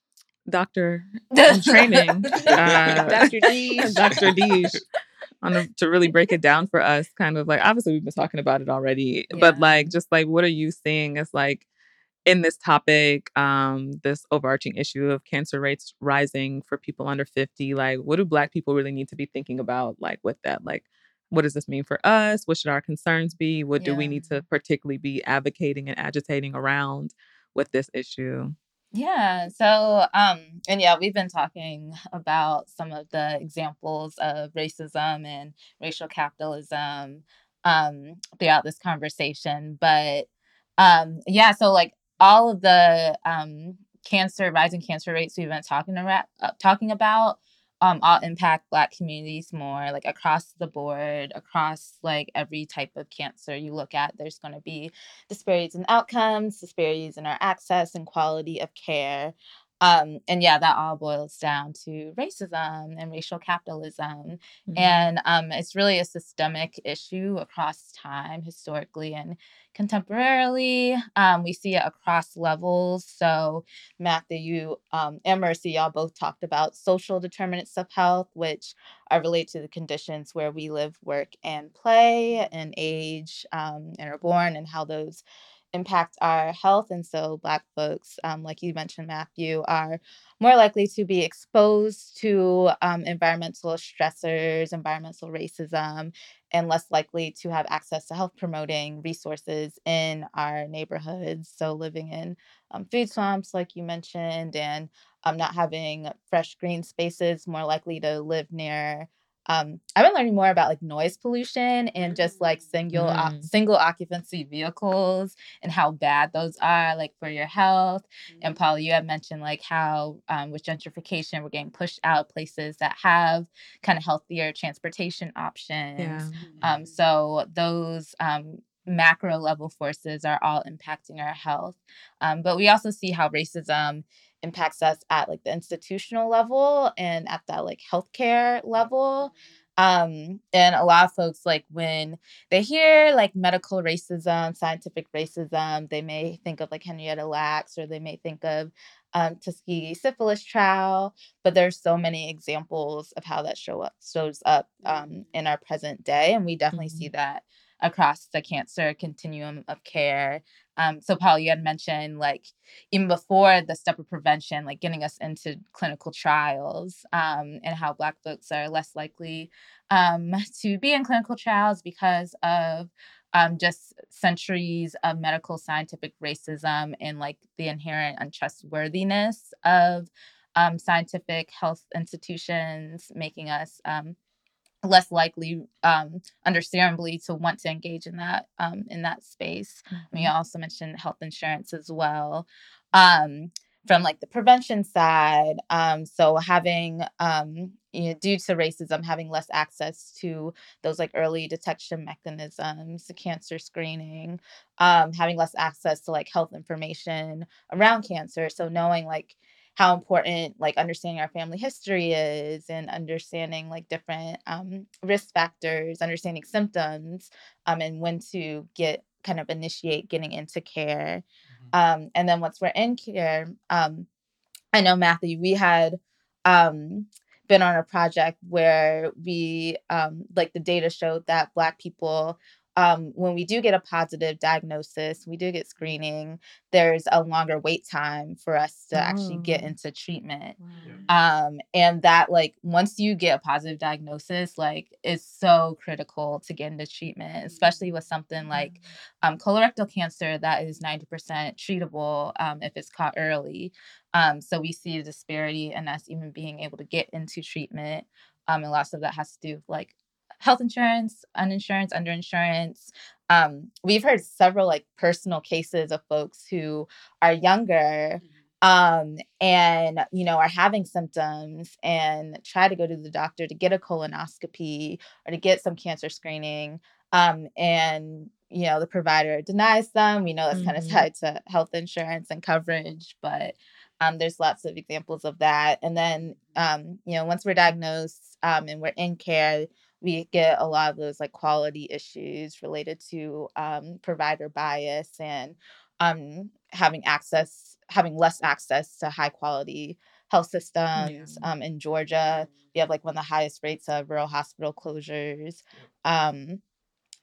C: doctor
B: Mm-hmm.
C: in training, uh,
A: Dr. Deesh.
C: Dr. Deesh, on a, to really break it down for us. Kind of like obviously we've been talking about it already, but like just like what are you seeing as like in this topic, um, this overarching issue of cancer rates rising for people under 50, like what do black people really need to be thinking about like with that? Like what does this mean for us? What should our concerns be? What do we need to particularly be advocating and agitating around with this issue?
B: Yeah. So, um, and yeah, we've been talking about some of the examples of racism and racial capitalism um, throughout this conversation. But um, yeah, so like all of the um, cancer, rising cancer rates we've been talking about, uh, talking about, um, all impact Black communities more, like across the board, across like every type of cancer you look at. There's going to be disparities in outcomes, disparities in our access and quality of care. Um, and yeah, that all boils down to racism and racial capitalism.
C: Mm-hmm.
B: And um, it's really a systemic issue across time, historically and contemporarily. Um, we see it across levels. So, Matthew, you um, and Mercy, y'all both talked about social determinants of health, which are related to the conditions where we live, work, and play, and age, um, and are born, and how those impact our health. And so, Black folks, um, like you mentioned, Matthew, are more likely to be exposed to um, environmental stressors, environmental racism, and less likely to have access to health promoting resources in our neighborhoods. So, living in um, food swamps, like you mentioned, and um, not having fresh green spaces, more likely to live near. Um, I've been learning more about like noise pollution and just like single o-
C: Mm.
B: single occupancy vehicles and how bad those are like for your health. And Paula, you had mentioned like how um, with gentrification we're getting pushed out places that have kind of healthier transportation options.
C: Yeah.
B: Um, so those um, macro level forces are all impacting our health. Um, but we also see how racism impacts us at like the institutional level and at that like healthcare level. Um, and a lot of folks like when they hear like medical racism, scientific racism, they may think of like Henrietta Lacks or they may think of um, Tuskegee syphilis trial, but there's so many examples of how that show up shows up um, in our present day, and we definitely see that across the cancer continuum of care. Um, so, Paul, you had mentioned like even before the step of prevention, like getting us into clinical trials, um, and how Black folks are less likely um, to be in clinical trials because of um, just centuries of medical scientific racism and like the inherent untrustworthiness of um, scientific health institutions, making us um, less likely, um, understandably, to want to engage in that um, in that space. And you also mentioned health insurance as well. Um, from like the prevention side, um, so having um, you know, due to racism, having less access to those like early detection mechanisms, cancer screening, um, having less access to like health information around cancer. So knowing like how important like understanding our family history is and understanding like different um, risk factors understanding symptoms um, and when to get kind of initiate getting into care. Mm-hmm. Um, and then once we're in care, um, I know Matthew, we had um, been on a project where we um, like the data showed that Black people um, when we do get a positive diagnosis, we do get screening, there's a longer wait time for us to oh. actually get oh. into treatment. Wow. Um, and that, like, once you get a positive diagnosis, like, it's so critical to get into treatment, especially with something like mm-hmm. um, colorectal cancer that is 90% treatable um, if it's caught early. Um, so we see a disparity in us even being able to get into treatment. Um, and lots of that has to do with like health insurance, uninsurance, underinsurance. Um, we've heard several like personal cases of folks who are younger mm-hmm. um, and you know are having symptoms and try to go to the doctor to get a colonoscopy or to get some cancer screening um, and you know the provider denies them you know that's mm-hmm. kind of tied to health insurance and coverage but um, there's lots of examples of that and then um, you know once we're diagnosed um, and we're in care we get a lot of those like quality issues related to um, provider bias and um, having access, having less access to high quality health systems. Yeah. Um, in Georgia, we have like one of the highest rates of rural hospital closures. Um,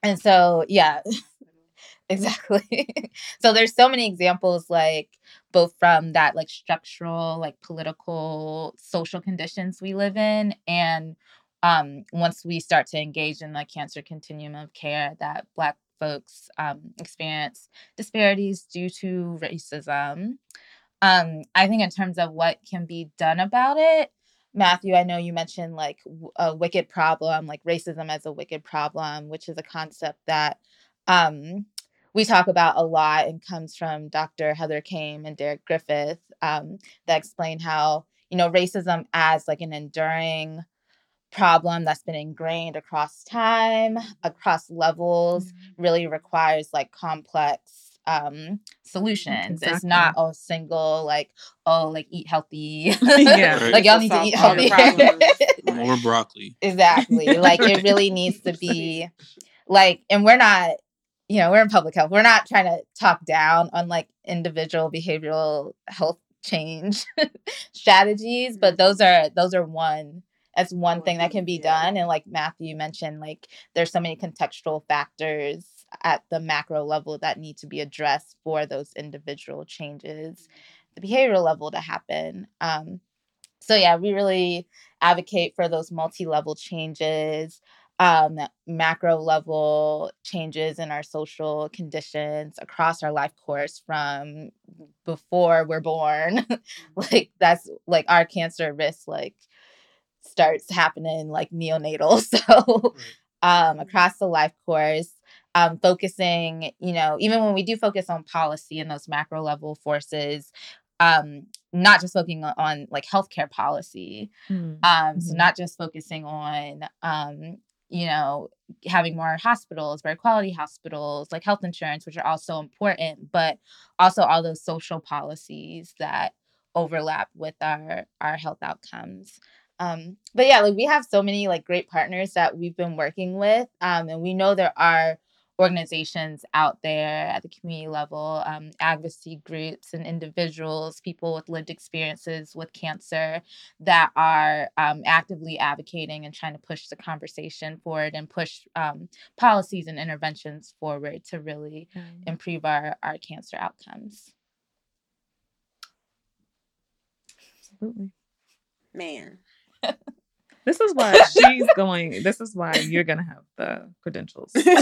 B: and so, yeah. exactly so there's so many examples like both from that like structural like political social conditions we live in and um, once we start to engage in the cancer continuum of care that Black folks um, experience disparities due to racism. Um, I think, in terms of what can be done about it, Matthew, I know you mentioned like a wicked problem, like racism as a wicked problem, which is a concept that um, we talk about a lot and comes from Dr. Heather Kame and Derek Griffith um, that explain how, you know, racism as like an enduring problem that's been ingrained across time, across levels, mm-hmm. really requires like complex um solutions. Exactly. It's not a single like, oh, like eat healthy. yeah. like y'all need to eat healthy.
D: More broccoli.
B: Exactly. Like it really needs to be like, and we're not, you know, we're in public health. We're not trying to talk down on like individual behavioral health change strategies, but those are those are one as one thing that can be done. And like Matthew mentioned, like there's so many contextual factors at the macro level that need to be addressed for those individual changes, the behavioral level to happen. Um, so yeah, we really advocate for those multi-level changes, um, macro level changes in our social conditions across our life course from before we're born. like that's like our cancer risk, like starts happening like neonatal. So um, across the life course, um, focusing, you know, even when we do focus on policy and those macro level forces, um, not just focusing on, on like healthcare policy. Mm-hmm. Um, so mm-hmm. not just focusing on um, you know, having more hospitals, better quality hospitals, like health insurance, which are also important, but also all those social policies that overlap with our our health outcomes. Um, but yeah, like we have so many like great partners that we've been working with, um, and we know there are organizations out there at the community level, um, advocacy groups and individuals, people with lived experiences with cancer that are um, actively advocating and trying to push the conversation forward and push um, policies and interventions forward to really mm. improve our, our cancer outcomes.
A: Absolutely. Man,
C: this is why she's going. This is why you're gonna have the credentials because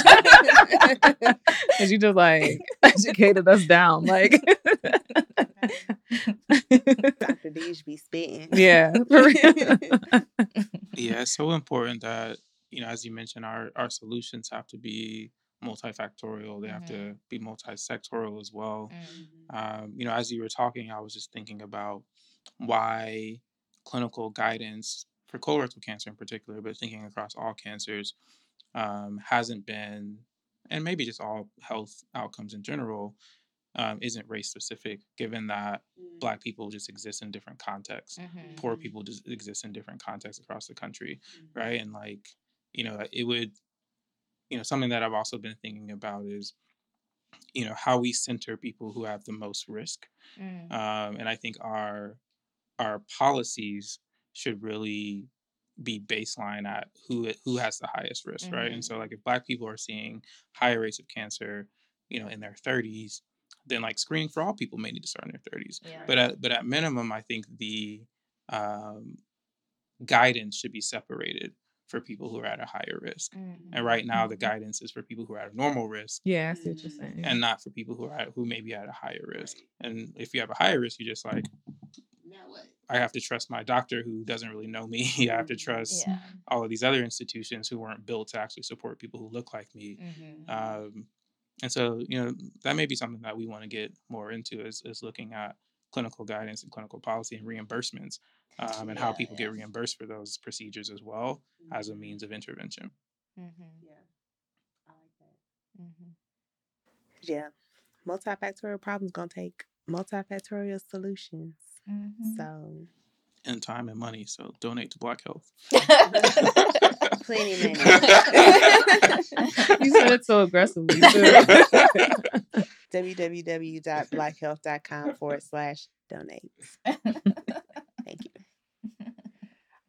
C: you just like educated us down. Like
A: Dr. Deej be spitting.
C: Yeah,
D: yeah. It's so important that you know, as you mentioned, our our solutions have to be multifactorial. They have mm-hmm. to be multi-sectorial as well. Mm-hmm. Um, you know, as you were talking, I was just thinking about why clinical guidance for colorectal cancer in particular, but thinking across all cancers, um, hasn't been, and maybe just all health outcomes in general, um, isn't race specific, given that mm. Black people just exist in different contexts, mm-hmm. poor people just exist in different contexts across the country, mm-hmm. right? And like, you know, it would, you know, something that I've also been thinking about is you know how we center people who have the most risk mm. um, and i think our our policies should really be baseline at who who has the highest risk mm-hmm. right and so mm-hmm. like if black people are seeing higher rates of cancer you know in their 30s then like screening for all people may need to start in their 30s yeah. but at but at minimum i think the um, guidance should be separated for people who are at a higher risk. Mm-hmm. And right now, the mm-hmm. guidance is for people who are at a normal risk.
C: Yeah, I see what you're saying.
D: And not for people who are at, who may be at a higher risk. And if you have a higher risk, you're just like, now what? I have to trust my doctor who doesn't really know me. I have to mm-hmm. trust yeah. all of these other institutions who weren't built to actually support people who look like me. Mm-hmm. Um, and so, you know, that may be something that we want to get more into is, is looking at clinical guidance and clinical policy and reimbursements um, and yeah, how people yeah. get reimbursed for those procedures as well mm-hmm. as a means of intervention.
A: Mm-hmm. Yeah, I like that. Mm-hmm. Yeah, multifactorial problems gonna take multifactorial solutions. Mm-hmm. So,
D: and time and money. So donate to Black Health.
A: Plenty money.
C: you said it so aggressively
A: www.blkhlth.com forward slash donate. Thank you.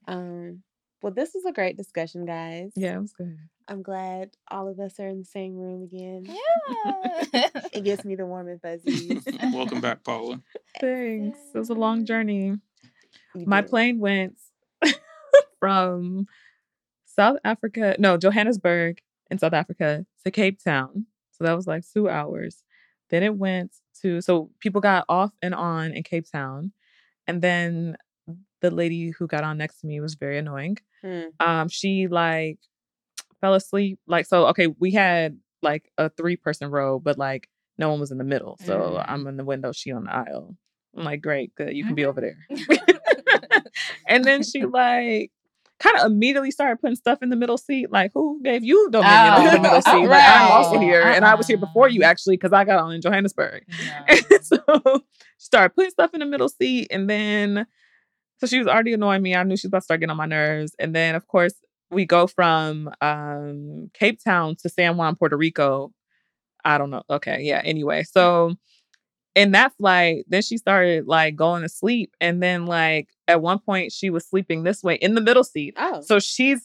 A: Um, well, this was a great discussion, guys.
C: Yeah, it was good.
A: I'm glad all of us are in the same room again. Yeah. it gives me the warm and fuzzies.
D: Welcome back, Paula.
C: Thanks. It was a long journey. You My did. plane went from South Africa, no, Johannesburg in South Africa to Cape Town. So that was like two hours. Then it went to, so people got off and on in Cape Town. And then the lady who got on next to me was very annoying. Mm. Um, she like fell asleep. Like, so okay, we had like a three person row, but like no one was in the middle. So mm. I'm in the window, she on the aisle. I'm like, great, good, you can be over there. and then she like kind of immediately started putting stuff in the middle seat. Like, who gave you dominion oh, over the middle seat? Right. Like, I'm also here, uh-uh. and I was here before you uh-uh. actually because I got on in Johannesburg. Yeah. so she started putting stuff in the middle seat, and then so she was already annoying me. I knew she was about to start getting on my nerves. And then, of course, we go from um, Cape Town to San Juan, Puerto Rico. I don't know. Okay. Yeah. Anyway. So in that flight, then she started like going to sleep. And then, like, at one point, she was sleeping this way in the middle seat. Oh. So she's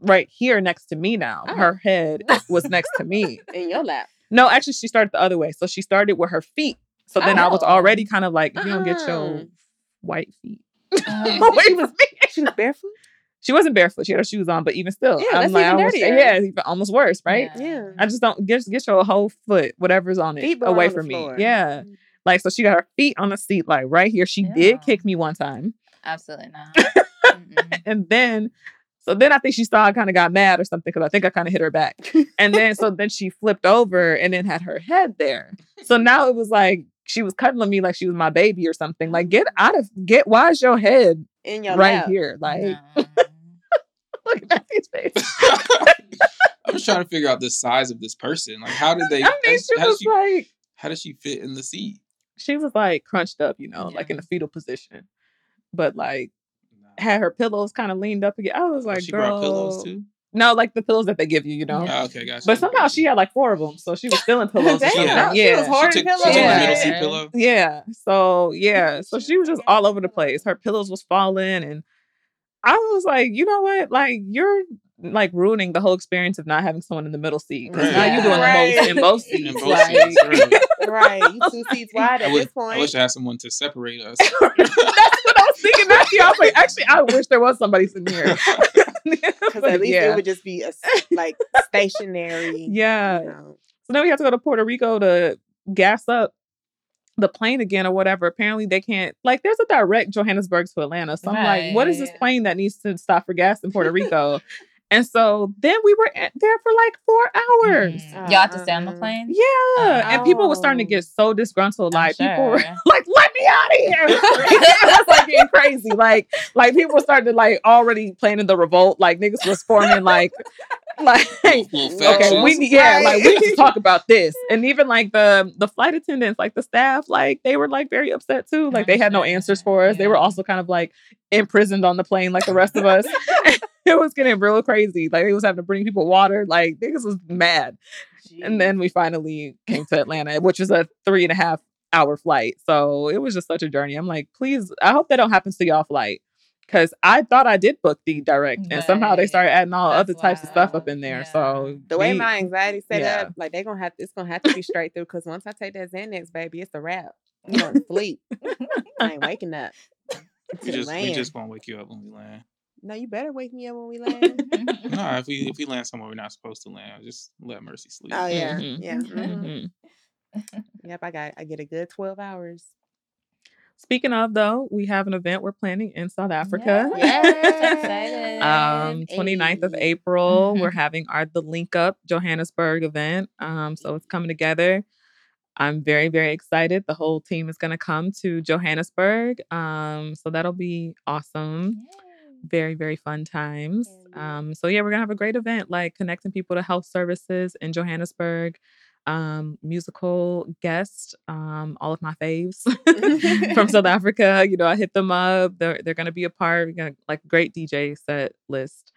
C: right here next to me now. Oh. Her head was next to me.
A: In your lap.
C: No, actually, she started the other way. So she started with her feet. So then oh. I was already kind of like, you don't get your uh-uh. white feet. Um,
A: she, was, she was barefoot.
C: She wasn't barefoot. She had her shoes on, but even still, yeah, I'm like, almost, yeah, even almost worse, right?
A: Yeah. yeah. I
C: just don't get get your whole foot, whatever's on it, away on from me. Yeah. Mm-hmm. Like so, she got her feet on the seat, like right here. She yeah. did kick me one time.
B: Absolutely not.
C: and then so then I think she saw I kind of got mad or something because I think I kind of hit her back. and then so then she flipped over and then had her head there. So now it was like she was cuddling me like she was my baby or something. Like, get out of get why is your head
A: in your
C: right
A: lap.
C: here? Like look at Matthew's face.
D: I'm just trying to figure out the size of this person. Like how did they I
C: mean, she how was she, like
D: how does she fit in the seat?
C: She was like crunched up, you know, yeah. like in a fetal position. But like had her pillows kind of leaned up again. I was oh, like, she girl, brought pillows too. No, like the pillows that they give you, you know.
D: Oh, okay, gotcha.
C: But somehow she had like four of them, so she was stealing pillows.
A: yeah, yeah. She was hoarding she took, pillows.
D: She took yeah. middle seat pillow.
C: Yeah. So yeah, so she was just all over the place. Her pillows was falling, and I was like, you know what? Like you're like ruining the whole experience of not having someone in the middle seat because right. now you're doing right. the most in both seats. In both like, seats
A: right. right. You two seats wide at
D: wish,
A: this point.
D: I wish I had someone to separate us.
C: That's what I was thinking. I was like, actually, I wish there was somebody sitting here.
A: Because at least yeah. it would just be a like stationary.
C: Yeah. You know. So now we have to go to Puerto Rico to gas up the plane again or whatever. Apparently they can't like there's a direct Johannesburg to Atlanta. So I'm right. like, what is this plane that needs to stop for gas in Puerto Rico? And so then we were there for like four hours.
B: Mm. Y'all had to stay on the plane?
C: Yeah. Uh, and people were starting to get so disgruntled. Like sure. people were like, let me out of here. That's like getting crazy. Like, like people started to like already planning the revolt. Like niggas was forming like like okay, we yeah, like we need to talk about this. And even like the the flight attendants, like the staff, like they were like very upset too. Like they had no answers for us. They were also kind of like imprisoned on the plane like the rest of us. it was getting real crazy. Like they was having to bring people water. Like niggas was mad. and then we finally came to Atlanta, which was a three and a half hour flight. So it was just such a journey. I'm like, please, I hope that don't happen to y'all flight. Cause I thought I did book the direct, and right. somehow they started adding all That's other types wild. of stuff up in there. Yeah. So
A: the way my anxiety set yeah. up, like they're gonna have, it's gonna have to be straight through. Cause once I take that Xanax, baby, it's a wrap. I'm going to sleep. I ain't waking up.
D: We just, we just won't wake you up when we land.
A: No, you better wake me up when we land.
D: no, if we if we land somewhere we're not supposed to land, just let Mercy sleep.
A: Oh yeah, mm-hmm. yeah. Mm-hmm. mm-hmm. yep, I got I get a good twelve hours.
C: Speaking of though, we have an event we're planning in South Africa. Yes. um 29th of April, we're having our the Link Up Johannesburg event. Um, so it's coming together. I'm very, very excited. The whole team is going to come to Johannesburg. Um, so that'll be awesome. Yay very very fun times um so yeah we're gonna have a great event like connecting people to health services in johannesburg um musical guest um all of my faves from south africa you know i hit them up they're, they're gonna be a part gonna like great dj set list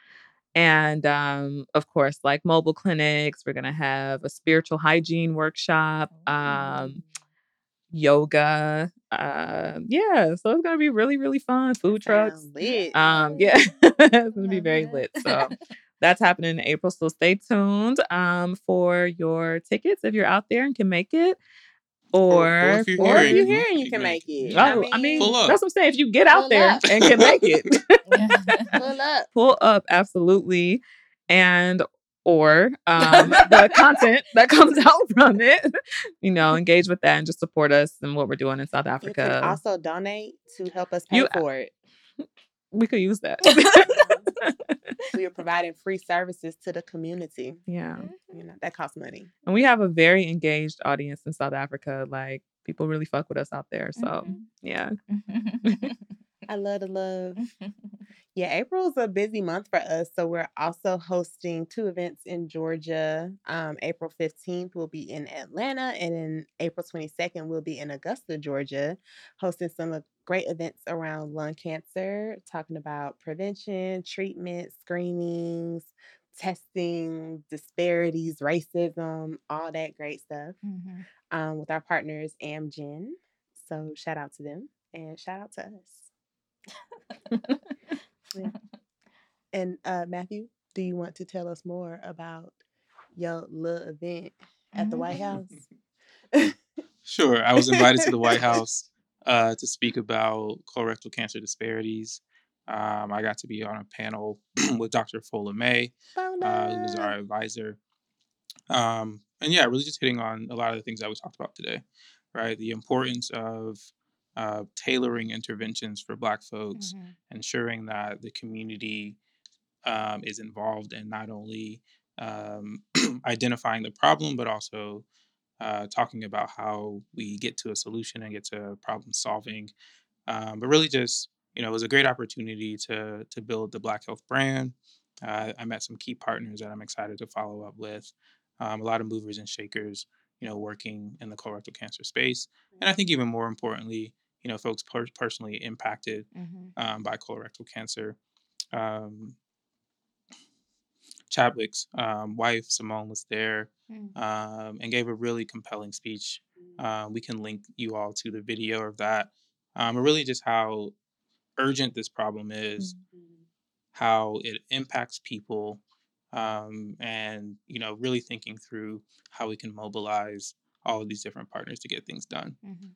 C: and um of course like mobile clinics we're gonna have a spiritual hygiene workshop um yoga. Uh, yeah, so it's gonna be really, really fun. Food trucks. Lit. Um, yeah, it's gonna be very lit. So that's happening in April. So stay tuned um for your tickets if you're out there and can make it. Or, or,
A: if you're, or hearing, if you're hearing, you can make it. Oh,
C: I mean, I mean that's what I'm saying. If you get out there up. and can make it, pull up, pull up, absolutely. And or um, the content that comes out from it. You know, engage with that and just support us and what we're doing in South Africa.
A: also donate to help us pay you, for it.
C: We could use that.
A: we are providing free services to the community.
C: Yeah.
A: You know, that costs money.
C: And we have a very engaged audience in South Africa. Like people really fuck with us out there. So mm-hmm. yeah.
A: I love the love. Yeah, April is a busy month for us. So we're also hosting two events in Georgia. Um, April 15th, we'll be in Atlanta, and then April 22nd, we'll be in Augusta, Georgia, hosting some great events around lung cancer, talking about prevention, treatment, screenings, testing, disparities, racism, all that great stuff mm-hmm. um, with our partners, Amgen. So shout out to them and shout out to us. Yeah. and uh, Matthew, do you want to tell us more about your little event at the White House?
D: sure. I was invited to the White House uh, to speak about colorectal cancer disparities. Um, I got to be on a panel with Dr. Fola May, uh, who was our advisor. Um, and yeah, really just hitting on a lot of the things that we talked about today, right? The importance of uh, tailoring interventions for Black folks, mm-hmm. ensuring that the community um, is involved in not only um, identifying the problem, but also uh, talking about how we get to a solution and get to problem solving. Um, but really, just you know, it was a great opportunity to to build the Black Health brand. Uh, I met some key partners that I'm excited to follow up with. Um, a lot of movers and shakers, you know, working in the colorectal cancer space, and I think even more importantly, you know folks per- personally impacted mm-hmm. um, by colorectal cancer. Um, Chadwick's um, wife Simone was there mm-hmm. and gave a really compelling speech. Uh, we can link you all to the video of that. Um, really, just how urgent this problem is, mm-hmm. how it impacts people, um, and you know, really thinking through how we can mobilize all of these different partners to get things done. Mm-hmm.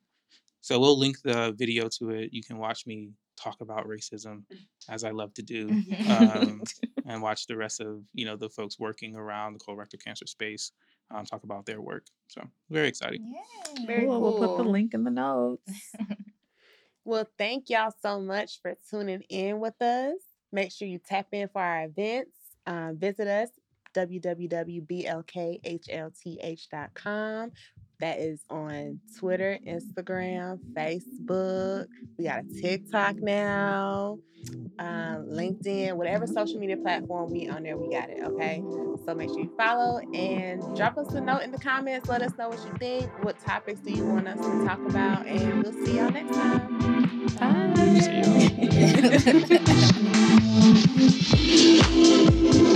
D: So we'll link the video to it. You can watch me talk about racism as I love to do, um, and watch the rest of you know the folks working around the colorectal cancer space um, talk about their work. So very exciting.
C: Yeah, very cool. We'll put the link in the notes.
A: well, thank y'all so much for tuning in with us. Make sure you tap in for our events. Um, visit us www.blkhlth.com. That is on Twitter, Instagram, Facebook. We got a TikTok now, um, LinkedIn, whatever social media platform we on there, we got it. Okay. So make sure you follow and drop us a note in the comments. Let us know what you think. What topics do you want us to talk about? And we'll see y'all next time. Bye. See you.